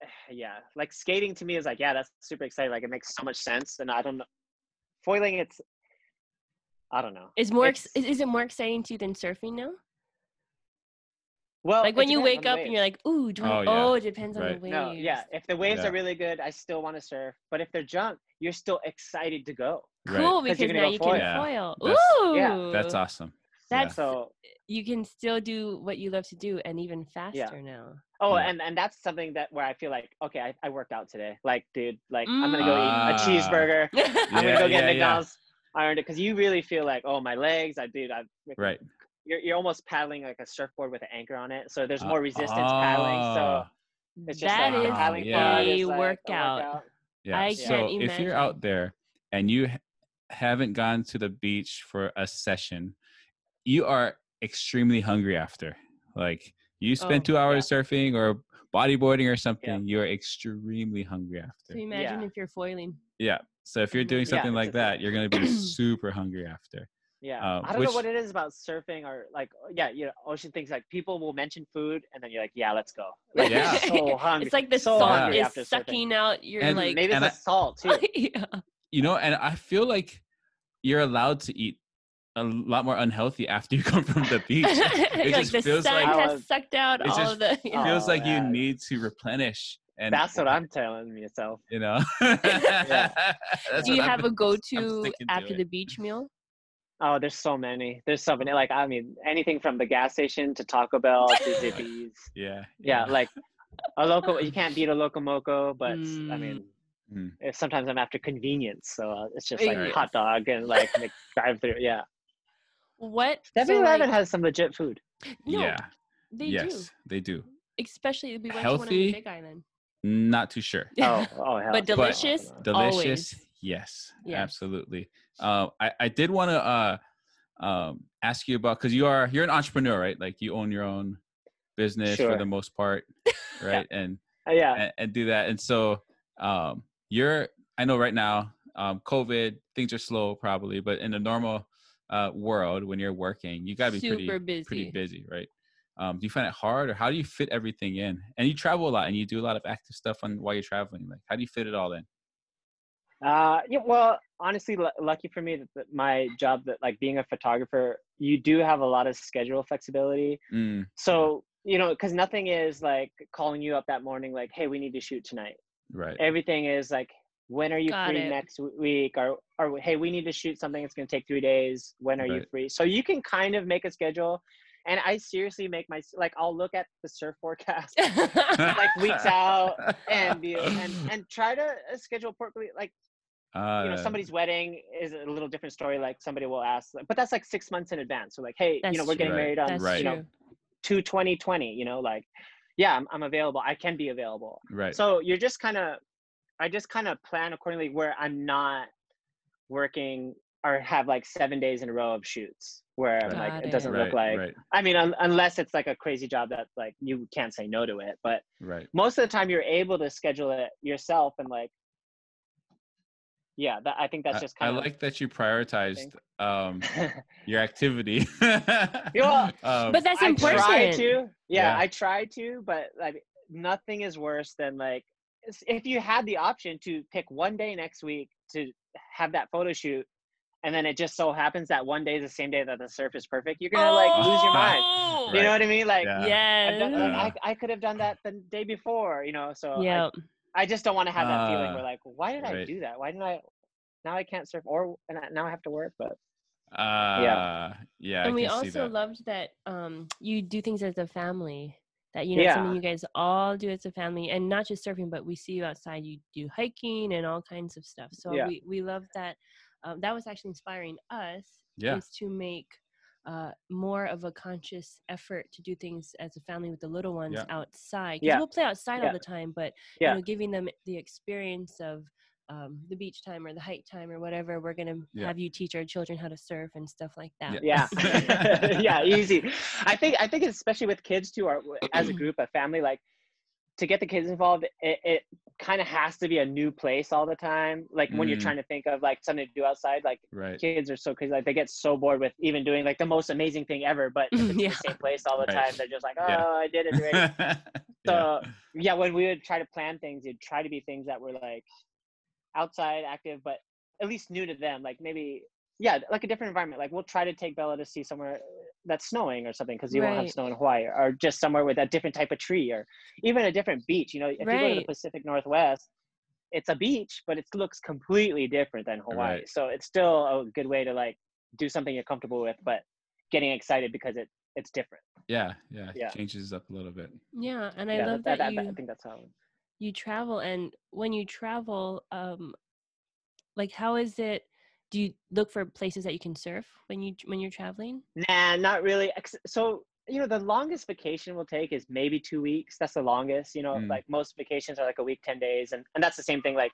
yeah, like skating to me is like, yeah, that's super exciting. Like, it makes so much sense. And I don't know, foiling. It's I don't know. Is more ex- is it more exciting to you than surfing now? Well, like when you wake up and you're like, ooh, do I, Oh, oh, it depends on the waves. No, yeah. If the waves Yeah. are really good, I still want to surf. But if they're junk, you're still excited to go. Right. Because now you go can foil. Yeah. foil. That's- Ooh, Yeah. That's awesome. That's So, you can still do what you love to do and even faster now. oh, Yeah. and and that's something that where I feel like, okay, I, I worked out today. Like, dude, like I'm gonna go eat Ah. a cheeseburger. I'm gonna go get yeah, yeah. McDonald's. I earned it because you really feel like, oh, my legs. I dude, I Right. You're you're almost paddling like a surfboard with an anchor on it. So there's Uh, more resistance paddling. So ah, it's just That like the is paddling yeah. a is like a workout. Yeah. I so can't if you're out there and you haven't gone to the beach for a session, you are extremely hungry after. Like you spend Oh, two hours surfing or bodyboarding or something, Yeah. you're extremely hungry after. So imagine Yeah. if you're foiling. Yeah. So if you're doing something it's like that, you're gonna be super hungry after. Yeah, Uh, I don't which- know what it is about surfing or like, yeah, you know, ocean things. Like people will mention food, and then you're like, yeah, let's go. Like, Yeah. so hungry. It's like the so salt hungry is after surfing. sucking out your And like Maybe it's and the salt too. yeah. You know, and I feel like you're allowed to eat a lot more unhealthy after you come from the beach. like just the feels sun like- has sucked out all just of the It feels Oh, like you need to replenish. And That's what I'm telling myself. you know. That's Do you what have I've a go-to after the beach meal? Oh, there's so many. There's so many. Like I mean, anything from the gas station to Taco Bell to Zippy's. Yeah. Yeah, like a local. You can't beat a locomoco, but I Mm. mean, Mm. sometimes I'm after convenience, so uh, it's just like Right. hot dog and like drive through. Yeah, What? so, 7-Eleven like- has some legit food. no, yeah. they yes, do. they do. Especially we went to one Healthy? on Big Island. Not too sure. Oh, oh hell. But delicious? Delicious. Always. Yes, Yes. absolutely. Um, I, I did want to uh, um, ask you about because you are you're an entrepreneur, right? Like you own your own business for the most part, right? And Uh, yeah. and, and do that. And so um, you're, I know right now, um, COVID, things are slow probably, but in the normal uh, world, when you're working, you gotta be Super pretty, busy. pretty busy, right? Um, do you find it hard or how do you fit everything in? And you travel a lot and you do a lot of active stuff on while you're traveling. Like, how do you fit it all in? Uh, yeah. Well, honestly, l- lucky for me that, that my job, that like being a photographer, you do have a lot of schedule flexibility. Mm, So you know, because nothing is like calling you up that morning, like, hey, we need to shoot tonight. right. Everything is like, when are you Got free it. next week? Or or hey, we need to shoot something. It's gonna take three days. When are you free? So you can kind of make a schedule. And I seriously make my like I'll look at the surf forecast like weeks out and be, and and try to uh, schedule appropriately. Like Uh, you know somebody's wedding is a little different story like somebody will ask but that's like six months in advance so like hey you know we're getting true. married on Right. you know true. 2 2020 you know like yeah I'm, I'm available i can be available right. so you're just kind of i just kind of plan accordingly where i'm not working or have like seven days in a row of shoots where I'm like it it. doesn't right, look like right, i mean un- unless it's like a crazy job that like you can't say no to it but right. most of the time you're able to schedule it yourself and like yeah that i think that's I- just I, kind of like that you prioritized um, your activity. Yeah, Um, But that's I important. try to. Yeah, Yeah. I try to, but like nothing is worse than like if you had the option to pick one day next week to have that photo shoot, and then it just so happens that one day is the same day that the surf is perfect, you're gonna like lose your mind. Oh, You know what I mean? Like, Yeah. I've done- Yes. like, I, I could have done that the day before, you know. So I- Yeah. I, just don't want to have that feeling Ah, where like, why did I do that? Why didn't I? Now I can't surf, or and now I have to work. But uh, yeah. Yeah. and I we can see also that. loved that um you do things as a family that you know it's something you guys all do as a family and not just surfing but we see you outside you do hiking and all kinds of stuff so Yeah. we we love that um, that was actually inspiring us Yeah. is to make uh, more of a conscious effort to do things as a family with the little ones Yeah. outside. Yeah. we'll play outside Yeah. all the time, but Yeah. you know, giving them the experience of um, the beach time or the hike time or whatever, we're gonna Yeah. have you teach our children how to surf and stuff like that. yeah yeah easy i think i think especially with kids too or as a group a family like to get the kids involved it, it kind of has to be a new place all the time like when you're Mm. trying to think of like something to do outside like right. kids are so crazy like they get so bored with even doing like the most amazing thing ever but it's Yeah. the same place all the Right. time they're just like oh Yeah. i did it already yeah. so yeah when we would try to plan things it'd try to be things that were like outside active but at least new to them like maybe yeah like a different environment like we'll try to take bella to see somewhere that's snowing or something because you won't have snow in hawaii or just somewhere with a different type of tree or even a different beach you know if you go to the pacific northwest it's a beach but it looks completely different than hawaii Right. so it's still a good way to like do something you're comfortable with but getting excited because it it's different yeah, yeah, Yeah. Changes up a little bit. Yeah, and I yeah love that, that, that- you i think that's how you travel and when you travel um like how is it do you look for places that you can surf when you when you're traveling Nah, not really. So, you know, the longest vacation we'll take is maybe two weeks. That's the longest. You know, Mm. like most vacations are like a week, 10 days. And, and that's the same thing. Like,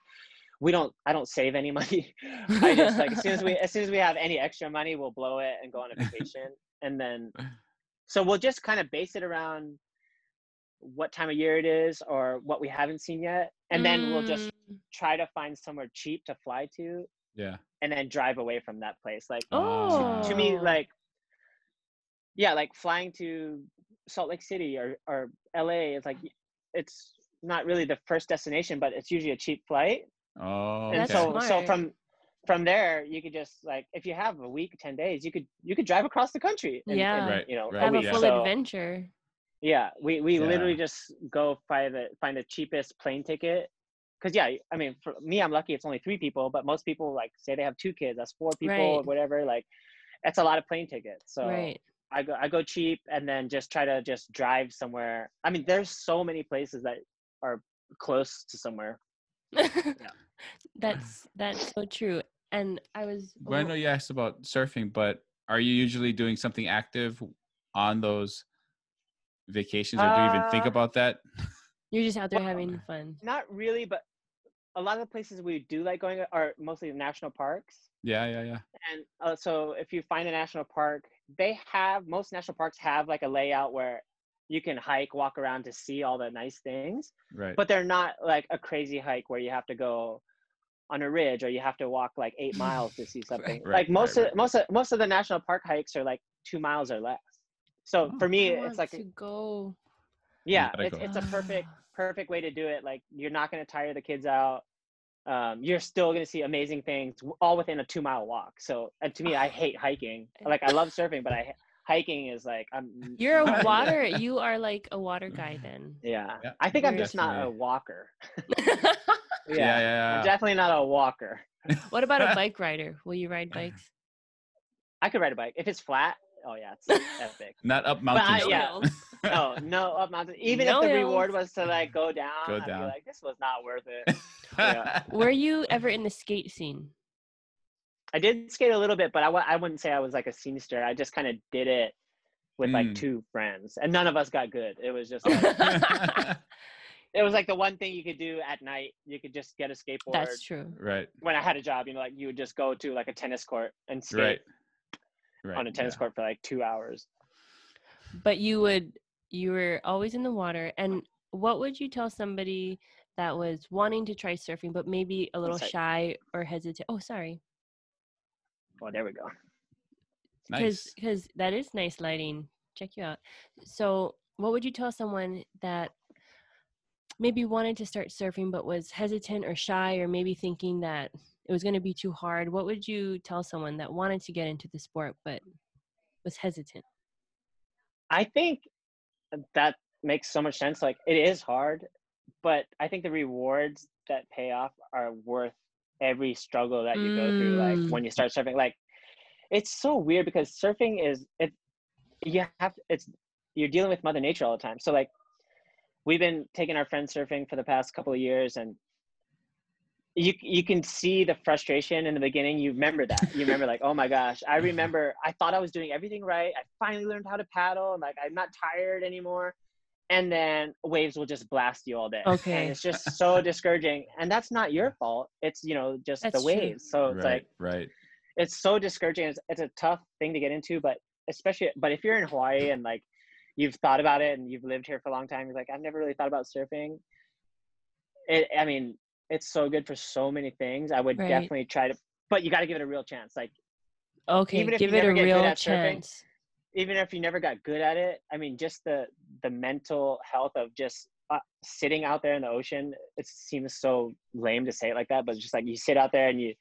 we don't, I don't save any money. I just like, as soon as we, as soon as we have any extra money, we'll blow it and go on a vacation. and then, so we'll just kind of base it around what time of year it is or what we haven't seen yet. And then we'll just Mm, try to find somewhere cheap to fly to Yeah. and then drive away from that place. Like, oh to me oh. like yeah like flying to salt lake city or or la is like it's not really the first destination but it's usually a cheap flight Oh, and That's okay. so so from from there you could just like if you have a week 10 days you could you could drive across the country in- in, Yeah. Right, you know right, have a week. yeah. full So, adventure yeah we we Yeah. literally just go find the find the cheapest plane ticket because yeah i mean for me i'm lucky it's only three people but most people like say they have two kids that's four people or whatever like that's a lot of plane tickets so right I go I go cheap and then just try to just drive somewhere. I mean, there's so many places that are close to somewhere. that's that's so true and i was Well, I know you asked about surfing, but are you usually doing something active on those vacations, or do you even think Uh, about that? you're just out there Well, having fun Not really, but a lot of the places we do like going are mostly national parks. Yeah, yeah, yeah. And uh, so if you find a national park, they have most national parks have like a layout where you can hike, walk around to see all the nice things, Right. but they're not like a crazy hike where you have to go on a ridge or you have to walk like eight miles to see something. Right, like most right, of right. most of most of the national park hikes are like two miles or less. So Oh, for me, I it's like to go yeah, it's go. it's a perfect perfect way to do it. Like you're not gonna tire the kids out. Um, you're still gonna see amazing things all within a two mile walk. So and to me, I hate hiking. Like I love surfing, but I hiking is like I'm. you're a into it. water you are like a water guy then Yeah, Yeah, I think I'm you're just not a definitely- walker. yeah, yeah, yeah. I'm definitely not a walker. what about a bike rider will you ride bikes I could ride a bike if it's flat. Oh yeah, it's epic. Not up I- mountains. yeah. hills. No, no up mountain. Even No if the hills. reward was to like go down, Go I'd down. be like, this was not worth it. Yeah. were you ever in the skate scene I did skate a little bit, but I w- I wouldn't say I was like a scenester. I just kind of did it with like Mm. two friends, and none of us got good. It was just like, it was like the one thing you could do at night. You could just get a skateboard. that's true right, when I had a job, you know, like you would just go to like a tennis court and skate right, right. on a tennis yeah. court for like two hours. but you would you were always in the water and what would you tell somebody that was wanting to try surfing but maybe a little shy or hesitant oh sorry Oh, there we go. because Nice. because that is nice lighting check you out so what would you tell someone that maybe wanted to start surfing but was hesitant or shy or maybe thinking that it was going to be too hard what would you tell someone that wanted to get into the sport but was hesitant I think that makes so much sense. Like it is hard, but I think the rewards that pay off are worth every struggle that you go through. Like Mm. when you start surfing, like it's so weird because surfing is it. You have it's you're dealing with Mother Nature all the time. So like we've been taking our friends surfing for the past couple of years, and you you can see the frustration in the beginning. You remember that. You remember like, oh my gosh, I mm-hmm. remember I thought I was doing everything right. I finally learned how to paddle and like I'm not tired anymore. and then waves will just blast you all day. Okay. And it's just so discouraging. And that's not your fault. It's, you know, just That's the true. waves. So it's right, like, right. it's so discouraging. It's, it's a tough thing to get into, but especially, but if you're in Hawaii and like you've thought about it and you've lived here for a long time, you're like, I've never really thought about surfing. It, I mean, it's so good for so many things. I would Right. definitely try to, but you got to give it a real chance. Like, Okay, Even if you give it never a get good real at surfing, even if you never got good at it, I mean, just the the mental health of just uh, sitting out there in the ocean. It seems so lame to say it like that, but just like you sit out there and you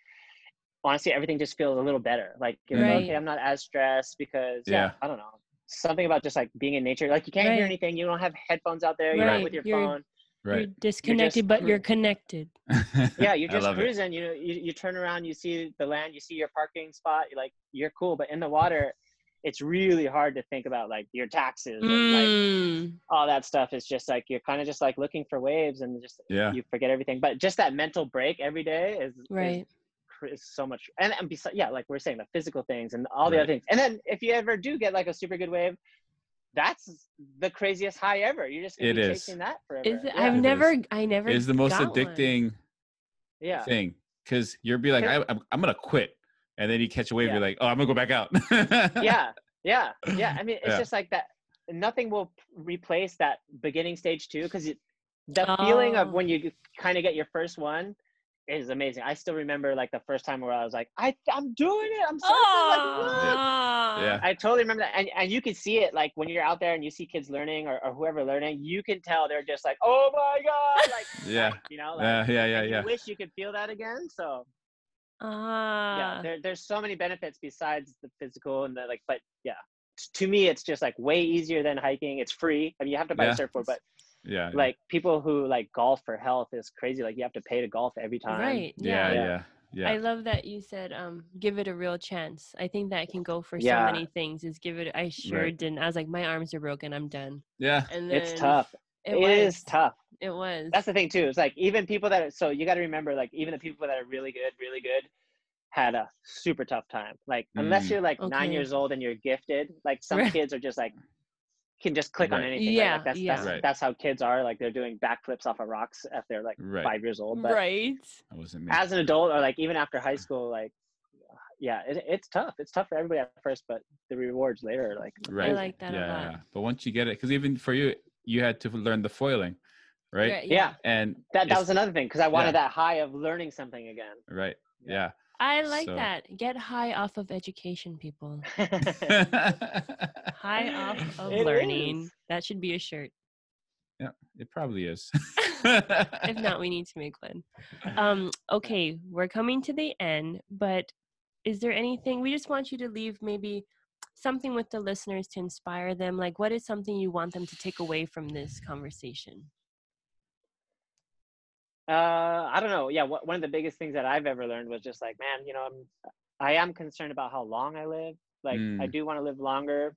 honestly everything just feels a little better. Like you're like, okay, I'm not as stressed because yeah, Yeah. I don't know. Something about just like being in nature. Like you can't hear anything. You don't have headphones out there. You're not Right. with your You're- phone. You're Right. disconnected, but cru- you're connected. Yeah, you're just love it. cruising. You know, you, you turn around, you see the land, you see your parking spot. You're like, you're cool. But in the water, it's really hard to think about like your taxes and like Mm, all that stuff is just like you're kind of just like looking for waves and just Yeah. you forget everything but just that mental break every day is is, right. cr- is so much and, and besides yeah like we're saying the physical things and all the other things and then if you ever do get like a super good wave that's the craziest high ever you're just gonna It be is. chasing that forever Is it, yeah. I've It never, is. I never. It's the most got one. addicting yeah thing because you'll be like, I, I'm, I'm gonna quit, and then you catch a wave, Yeah. you're like, oh, I'm gonna go back out. yeah yeah yeah i mean it's Yeah. just like that nothing will replace that beginning stage too because the feeling of Oh. when you kind of get your first one is amazing. I still remember like the first time where i was like i i'm doing it. I'm surfing, like, Yeah. i totally remember that. And, and you can see it like when you're out there and you see kids learning or, or whoever learning you can tell they're just like oh my god like Yeah. like, you know like, yeah, yeah, yeah, and yeah. you wish you could feel that again so. Ah. yeah there, there's so many benefits besides the physical and the like but yeah. T- to me it's just like way easier than hiking. It's free. I mean you have to buy Yeah. a surfboard but yeah, like people who like golf for health is crazy like you have to pay to golf every time Right. yeah, Yeah. yeah, yeah. I love that you said um give it a real chance. I think that can go for Yeah. so many things. Is give it I sure Right. didn't. I was like my arms are broken. I'm done. yeah, And then it's tough It, it was is tough It was. that's the thing too it's like even people that are, so you got to remember like even the people that are really good really good had a super tough time like unless Mm. you're like nine years old and you're gifted like some kids are just like can just click on Right. anything right? Yeah, like that's yeah. that's, Right. that's how kids are like they're doing backflips off of rocks if they're like Right. five years old but right. that wasn't as an adult or like even after high school like yeah it, it's tough it's tough for everybody at first but the rewards later like right. I like that yeah, a lot. yeah. But once you get it, because even for you, you had to learn the foiling, right? Right, yeah, And that, that was another thing because i wanted Yeah. that high of learning something again right. Yeah. I like So- that. Get high off of education, people. High off of It learning. is. That should be a shirt. Yeah, it probably is. If not, we need to make one. Um, okay, we're coming to the end, but is there anything we just want you to leave maybe something with the listeners to inspire them? Like what is something you want them to take away from this conversation? Uh i don't know. Yeah wh- one of the biggest things that i've ever learned was just like man you know i'm i am concerned about how long i live. Like i Mm. do want to live longer.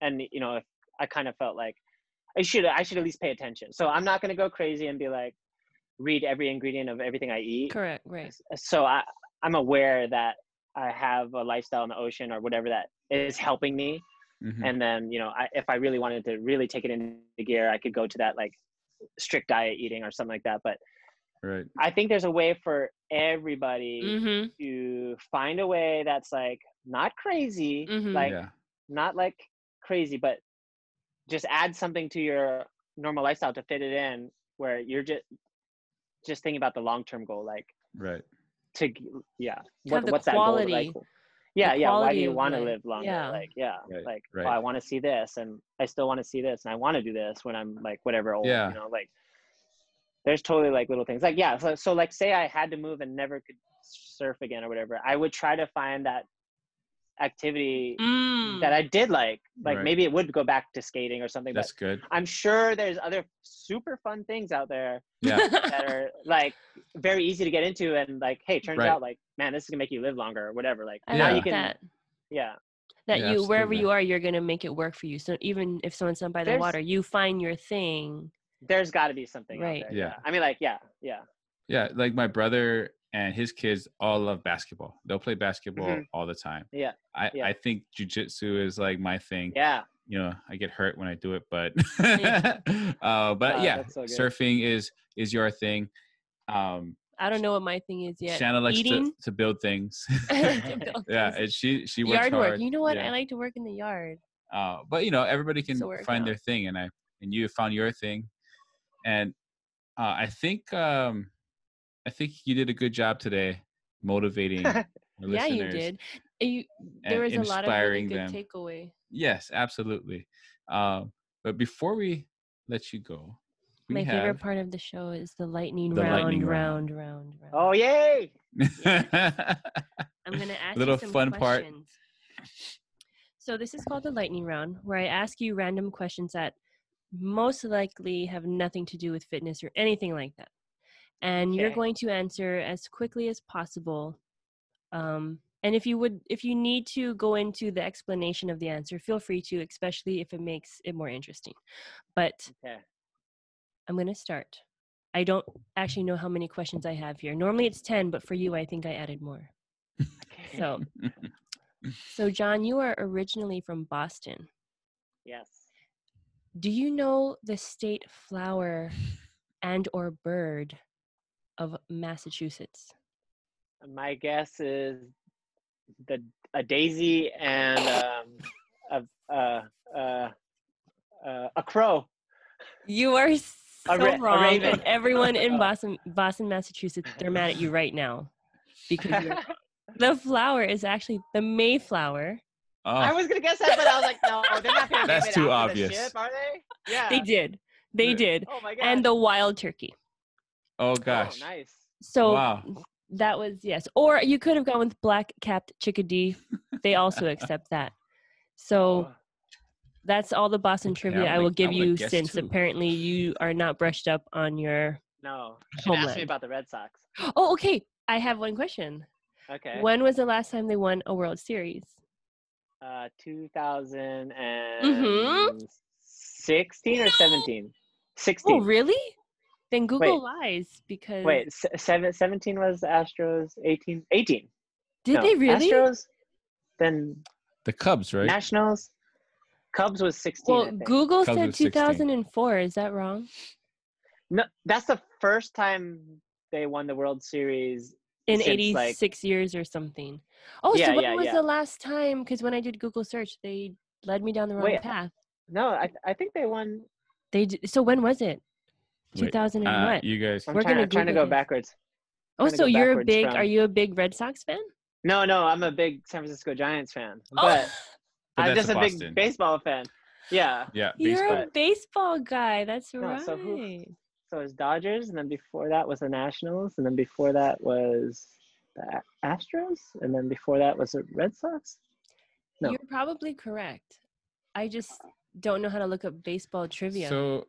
And you know if i kind of felt like i should i should at least pay attention. So i'm not going to go crazy and be like read every ingredient of everything i eat. Correct, right. so i i'm aware that i have a lifestyle in the ocean or whatever that is helping me. Mhm. and then you know I, if i really wanted to really take it into gear i could go to that like strict diet eating or something like that. But Right. i think there's a way for everybody Mm-hmm. to find a way that's like not crazy Mhm. like yeah. not like crazy but just add something to your normal lifestyle to fit it in where you're just just thinking about the long-term goal like Right. to yeah have the what's that goal like yeah yeah why do you want to live longer Yeah. like yeah Right, like right. oh, i want to see this and i still want to see this and i want to do this when i'm like whatever old Yeah. you know like there's totally like little things like yeah so, so like say i had to move and never could surf again or whatever i would try to find that activity Mm. that i did like like Right. maybe it would go back to skating or something That's but good. i'm sure there's other super fun things out there Yeah. that are like very easy to get into and like hey turns Right. out like man this is gonna make you live longer or whatever like I Yeah. now you can that. yeah That Yeah, you wherever absolutely. you are, you're gonna make it work for you. So even if someone's not by the There's- water, you find your thing. There's got to be something Right. out there. Yeah. I mean, like, yeah, yeah. Yeah. Like my brother and his kids all love basketball. They'll play basketball Mhm. all the time. Yeah. I, Yeah. I think jujitsu is like my thing. Yeah. you know I get hurt when I do it, but Yeah. uh, but Wow, yeah, so surfing is is your thing. Um, I don't know what my thing is yet. Shanna likes to, to build things. To build yeah, things. and she she works yard hard. work. You know what? yeah. I like to work in the yard. uh, but you know everybody can find out. their thing, and I and you found your thing, and uh, I think um, I think you did a good job today motivating. our Yeah, you did. You, there and was a lot of really inspiring good them. takeaway. Yes, absolutely. Um, but before we let you go, we My have favorite part of the show is the lightning The round, lightning round, round. round, round. oh yay! I'm gonna ask Little you some fun part. So this is called the lightning round, where I ask you random questions that most likely have nothing to do with fitness or anything like that, and you're going to answer as quickly as possible. Um, and if you would, if you need to go into the explanation of the answer, feel free to, especially if it makes it more interesting. But Okay. I'm going to start. I don't actually know how many questions I have here. Normally it's 10, but for you, I think I added more. okay. So, so John, you are originally from Boston. yes. Do you know the state flower and or bird of Massachusetts? My guess is the a daisy and um, a uh, uh, uh, a crow. You are so A ra- wrong, and everyone in Boston, Boston, Massachusetts, they're mad at you right now because you're, the flower is actually the Mayflower. I oh, was gonna guess that, but I was like, no, they're not gonna name That's it too after the obvious. ship, are they? Yeah. They did, they Yeah. did, Oh my god. and the wild turkey. oh Oh, gosh. nice. So wow. that was yes, or you could have gone with black-capped chickadee. They also accept that. So Oh, that's all the Boston Okay, trivia I I will would've- I give you since too. apparently you are not brushed up on your. no. You should ask me about the Red Sox. Oh, okay. I have one question. Okay. When was the last time they won a World Series? Uh, 2016 Mm-hmm. or 17? 16. Oh, really? Then Google lies because Wait, se- seven, 17 was Astros. 18. 18. did No, they really? Astros. Then The Cubs, right? Nationals. Cubs was 16. I Well, think. Google Cubs said was 16. 2004. Is that wrong? No, that's the first time they won the World Series. In Since, 86 like- years or something. Oh, Yeah, so when yeah, was yeah. the last time? Because when I did Google search, they led me down the wrong Wait, path. No, I I think they won. They d- so when was it? Wait, 2000 and Uh, what? you guys. I'm We're trying, gonna trying to go this. backwards. Oh, trying to so go you're a backwards big? Are you a big Red Sox fan? No, no, I'm a big San Francisco Giants fan, Oh, but But I'm that's just a Boston. big baseball fan. Yeah. Yeah, you're baseball. a baseball guy. That's No, right. so who- So it was Dodgers, and then before that was the Nationals, and then before that was the Astros, and then before that was the Red Sox. No. You're probably correct. I just don't know how to look up baseball trivia. So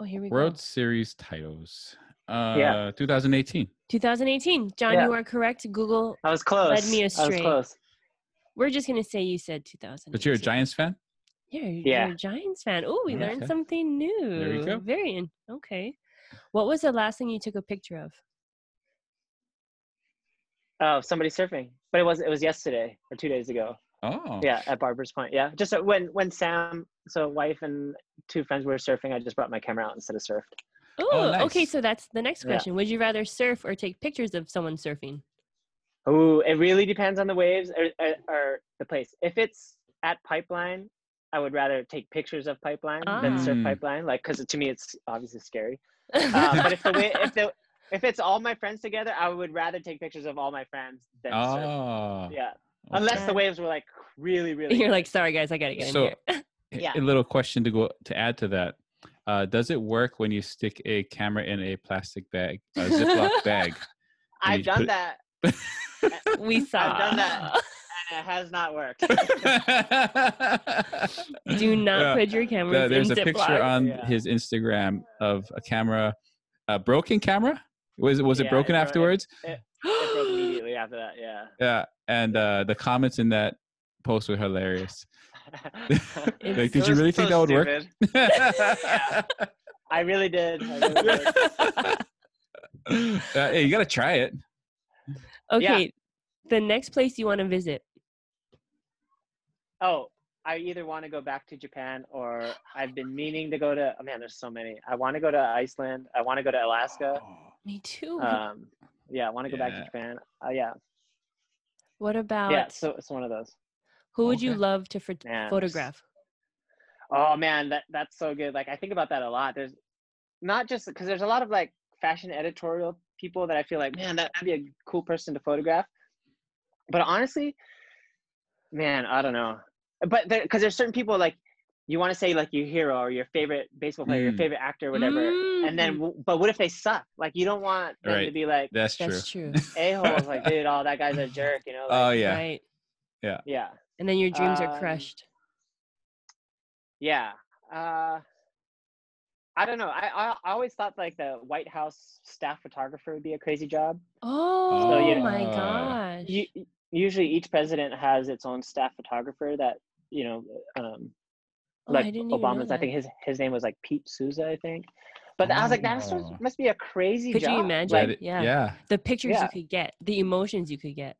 oh, here we World go. World Series titles. Uh, Yeah. 2018. 2018. John, Yeah. you are correct. Google. I was close. Led me I was astray. close. We're just gonna say you said 2000. But you're a Giants fan? Yeah, you're, Yeah. you're a Giants fan. Oh, we learned something new. There you go. Very in- okay. What was the last thing you took a picture of? Oh, somebody surfing, but it was it was yesterday or two days ago. Oh. Yeah, at Barber's Point. Yeah, just uh, when when Sam, so wife and two friends were surfing, I just brought my camera out instead of surfed. Oh, okay. So that's the next Yeah. question. Would you rather surf or take pictures of someone surfing? Oh, it really depends on the waves or, or, or the place. If it's at Pipeline, I would rather take pictures of Pipeline than surf Ah. Pipeline, like because to me it's obviously scary. Um, but if the wa- if the if it's all my friends together, I would rather take pictures of all my friends than surf. Oh. Yeah, unless the waves were like really really. You're good. like, sorry guys, I gotta get So- in here. A- Yeah. A little question to go to add to that. Uh, does it work when you stick a camera in a plastic bag, a Ziploc bag? I've done put- that, we saw. done that. And it has not worked. Do not Yeah. put your Uh, cameras there's in a picture Ziploc. on Yeah. his Instagram of a camera, a broken camera. Was was it Yeah, broken it bro- it- afterwards? it broke immediately after that. Yeah. Yeah, and uh, the comments in that post were hilarious. like, It's did you so- really think that would work? stupid. I really did. I really did. Uh, hey, you gotta try it. Okay. The next place you want to visit. Oh, I either want to go back to Japan or I've been meaning to go to. Oh man, there's so many. I want to go to Iceland. I want to go to Alaska. Oh, Me too. Um, yeah, I want to go back to Japan. Uh, yeah, what about yeah. So it's one of those. who would you love to pho- Man, photograph? Oh man, that that's so good. Like I think about that a lot. There's not just because there's a lot of like fashion editorial people that I feel like, man, that'd be a cool person to photograph. But honestly, man, I don't know. But because there's certain people like you want to say like your hero or your favorite baseball player, your Mm. favorite actor, or whatever. And then, Mhm. but what if they suck? Like you don't want them to be like That's true. that's true. a holes. Like, dude, oh, that guy's a jerk. You know? Like, Oh yeah. Right. yeah. Yeah. And then your dreams are Um, crushed. Yeah. Uh, I don't know. I, I I always thought like the White House staff photographer would be a crazy job. Oh you know- my Uh, gosh. You, usually, each president has its own staff photographer that you know, um, oh, like I didn't even know Obama's. I think his his name was like Pete Souza, I think. But I was like, that must- Oh. must be a crazy Could you imagine? Like, yeah. yeah. the pictures Yeah. you could get, the emotions you could get.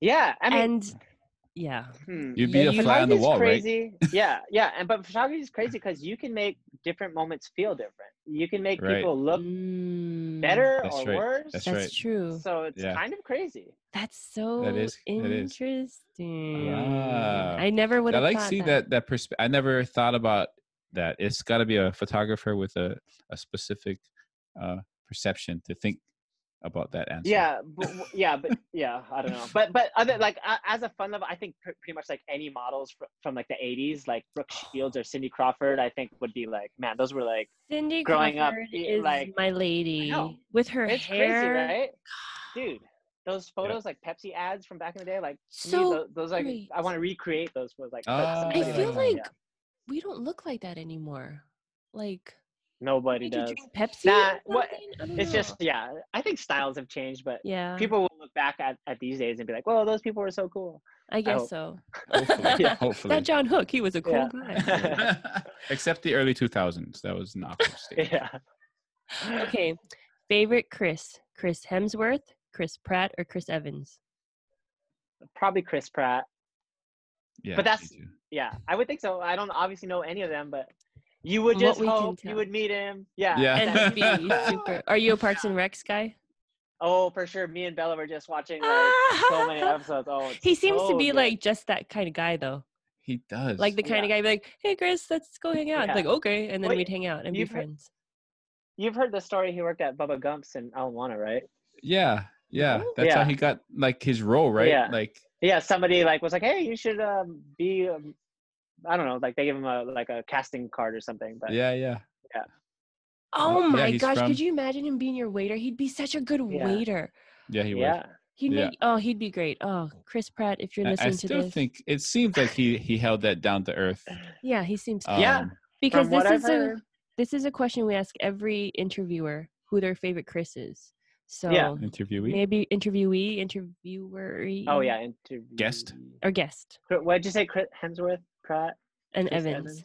yeah, I mean, and yeah. hmm. You'd be a fly on the Photography's wall, right? crazy. yeah, yeah, and but photography is crazy because you can make different moments feel different. You can make Right. people look Mm, better That's or right. worse. That's That's right. true. So it's Yeah. kind of crazy. That's so that is. interesting. Ah. I never would I like see that that persp- I never thought about that. It's got to be a photographer with a a specific uh perception to think about that answer. Yeah, but, yeah, but yeah, I don't know. But but other like a- as a fun level, I think pr- pretty much like any models fr- from like the '80s, like Brooke Shields or Cindy Crawford, I think would be like, man, those were like Cindy growing up, Crawford y- is like- my lady with her it's hair. crazy, right? Dude, those photos like Pepsi ads from back in the day, like to me, So those, those like great. I want to recreate those for like. Somebody I feel Uh, like yeah, we don't look like that anymore. Like nobody did you does. drink Pepsi? Nah, what- something? I don't It's know. just yeah, I think styles have changed, but yeah. people will look back at, at these days and be like, "Well, those people were so cool." I guess hope. so. Hopefully. Yeah. Hopefully. That John Hook, he was a cool Yeah. guy. Except the early 2000s. That was an awkward stage. yeah. Okay, favorite Chris: Chris Hemsworth, Chris Pratt, or Chris Evans? Probably Chris Pratt. Yeah. But that's- Yeah, I would think so. I don't obviously know any of them, but you would just hope you would meet him. Yeah. Yeah. And super. Are you a Parks and Recs guy? Oh, for sure. Me and Bella were just watching like so many episodes. Oh, He seems to be good. like just that kind of guy, though. He does. Like the kind of guy, be like, "Hey, Chris, let's go hang out." Yeah. Like, okay, and then Well, we'd hang out and be you've heard- friends. You've heard the story. He worked at Bubba Gump's in Lahaina, right? Yeah. Yeah. Oh. That's Yeah. how he got like his role, right? Yeah. Like Yeah. Somebody like was like, "Hey, you should um, be." Um, I don't know. Like they give him a like a casting card or something. But yeah, yeah. Yeah. Oh yeah, my he's gosh, from- could you imagine him being your waiter? He'd be such a good Yeah. waiter. Yeah, he yeah. He'd Yeah. make oh, he'd be great. Oh, Chris Pratt, if you're was. I, listening I to this. I still this, think it seems like he he held that down to earth. yeah, he seems to. Yeah. Um, because this I've is a this is a question we ask every interviewer who their favorite Chris is. So Yeah. interviewee. maybe interviewee, interviewer, Oh yeah. Interview. Guest? or guest What did you say? Chris Hemsworth, Pratt, and Chris Evans.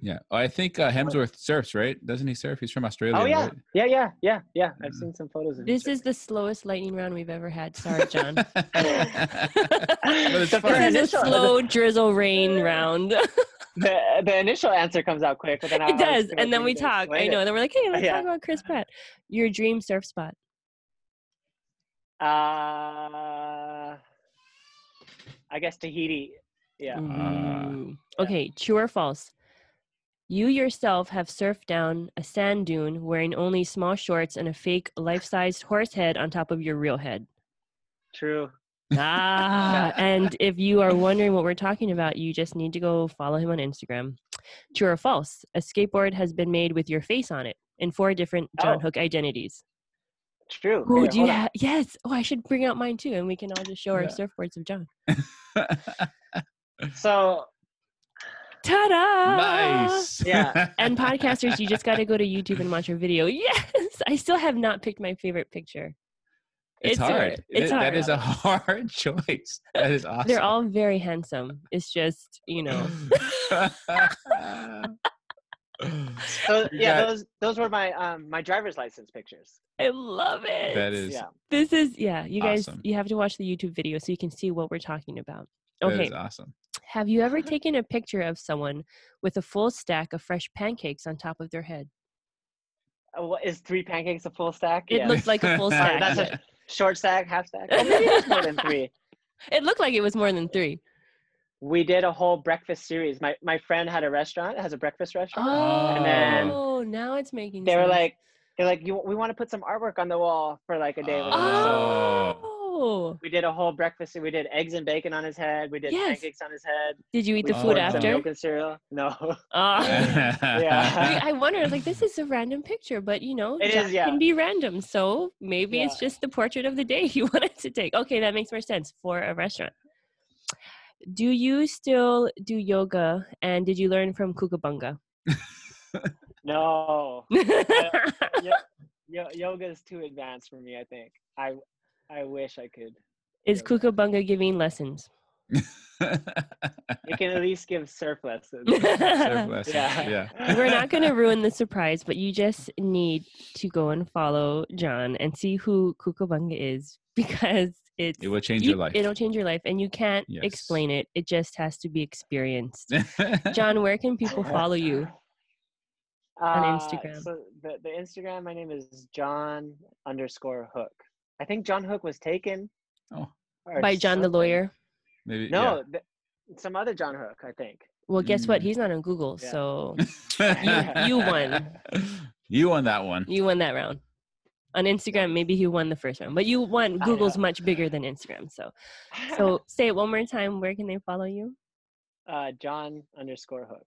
Yeah. Oh, I think uh, Hemsworth surfs, right? Doesn't he surf? He's from Australia, Oh yeah, right? yeah, yeah, yeah, yeah. I've Yeah. seen some photos of him. This is the slowest lightning round we've ever had. Sorry, John. but it's this fun. is a slow drizzle rain round. the the initial answer comes out quick, but then I it was does, and then we talk. I know. and Then we're like, hey, let's Yeah. talk about Chris Pratt. Your dream surf spot. Uh, I guess Tahiti. Yeah. Ah. Ooh. Okay, true or false? You yourself have surfed down a sand dune wearing only small shorts and a fake life-sized horse head on top of your real head. True. Ah, and if you are wondering what we're talking about, you just need to go follow him on Instagram. True or false? A skateboard has been made with your face on it in four different John Oh. Hook identities. True. Ooh, Here, do you hold ha- yes. Oh, I should bring out mine too, and we can all just show our surfboards of John. So Ta-da! nice. Yeah. And podcasters, you just got to go to YouTube and watch our video. Yes, I still have not picked my favorite picture. It's, hard. It's It- hard. That is a hard choice. That is awesome. They're all very handsome. It's just you know. so yeah, got- those those were my um my driver's license pictures. I love it. that is Yeah. This is yeah. You guys, Awesome. you have to watch the YouTube video so you can see what we're talking about. That Okay, is awesome. Have you ever taken a picture of someone with a full stack of fresh pancakes on top of their head? Uh, what is three pancakes a full stack? It yeah. looked like a full stack. that's a short stack, half stack. Oh, maybe it's more than three. It looked like it was more than three. We did a whole breakfast series. My my friend had a restaurant, it has a breakfast restaurant. Oh, And then now it's making they were sense. like, they're like, you, we want to put some artwork on the wall for like a day. with us." So oh, we did a whole breakfast. We did eggs and bacon on his head. We did Yes. pancakes on his head. did you eat We the food after? milk and cereal. No. Ah. Yeah. I wonder. I was like, this is a random picture, but you know, It yeah. can be random. So maybe it's just the portrait of the day you wanted to take. Okay, that makes more sense for a restaurant. Do you still do yoga? And did you learn from Kukabunga? no. Yo- yoga is too advanced for me. I think. I I wish I could. is yoga. Kukabunga giving lessons? You can at least give surf lessons. Surf lessons, Yeah. yeah. We're not going to ruin the surprise, but you just need to go and follow John and see who Kukabunga is because it's It will change you- your life. It'll change your life, and you can't Yes. explain it. It just has to be experienced. John, where can people follow you? on Uh, Instagram? So the, the Instagram, my name is John underscore Hook. I think John Hook was taken. Oh. By John the lawyer. Maybe, No, th- some other John Hook, I think. Well, guess what? Mm. He's not on Google, Yeah. so yeah. you won. You won that one. you won that round. On Instagram, maybe he won the first round, but you won. Google's much bigger than Instagram, so so say it one more time. Where can they follow you? uh, John underscore Hook.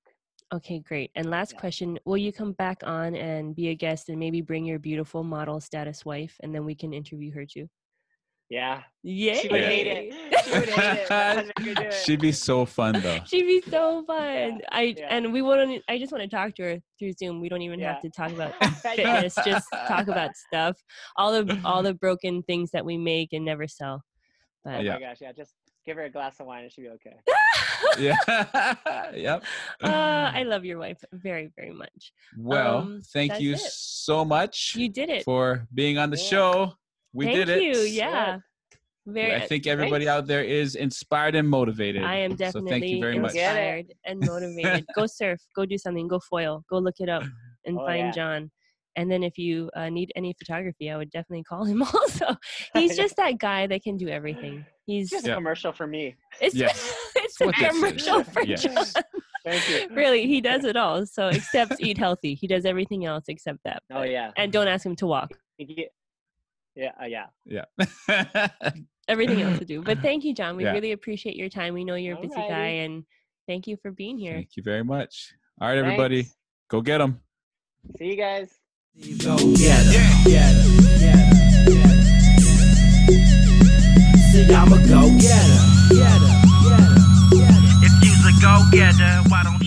Okay, great. And last Yeah. question: Will you come back on and be a guest and maybe bring your beautiful model status wife, and then we can interview her too? Yeah. Yeah, She would hate it. She would hate it. My husband could do it. She'd be so fun though. She'd be so fun. I yeah. and we won't. I just want to talk to her through Zoom. We don't even have to talk about fitness. just talk about stuff. All the all the broken things that we make and never sell. Oh But Yeah. my gosh, yeah. Just give her a glass of wine and she'll be okay. Yeah. yep. uh, I love your wife very very much. Well, Um, thank you it. so much You did it. for being on the Yeah. show. We Thank did it. Thank you. Yeah. Very. I think everybody Thanks. out there is inspired and motivated. I am definitely So definitely thank you very much. Get it. inspired and motivated. go surf, go do something, go foil, go look it up and Oh, find yeah. John. And then if you uh, need any photography, I would definitely call him also. He's just that guy that can do everything. He's Just Yeah. a commercial for me. it's Yes. it's a what this is. commercial for Yes. John. Thank you. Really, he does it all. So except eat healthy. He does everything else except that. Oh yeah. And don't ask him to walk. Yeah, uh, yeah. Yeah. Everything else to do. But thank you, John. We Yeah. really appreciate your time. We know you're a busy guy and thank you for being here. Thank you very much. All right, everybody, Thanks. go get them. See you guys. Go. See, I'm a go get her, get her, get her, get. If you's a go-getter, why don't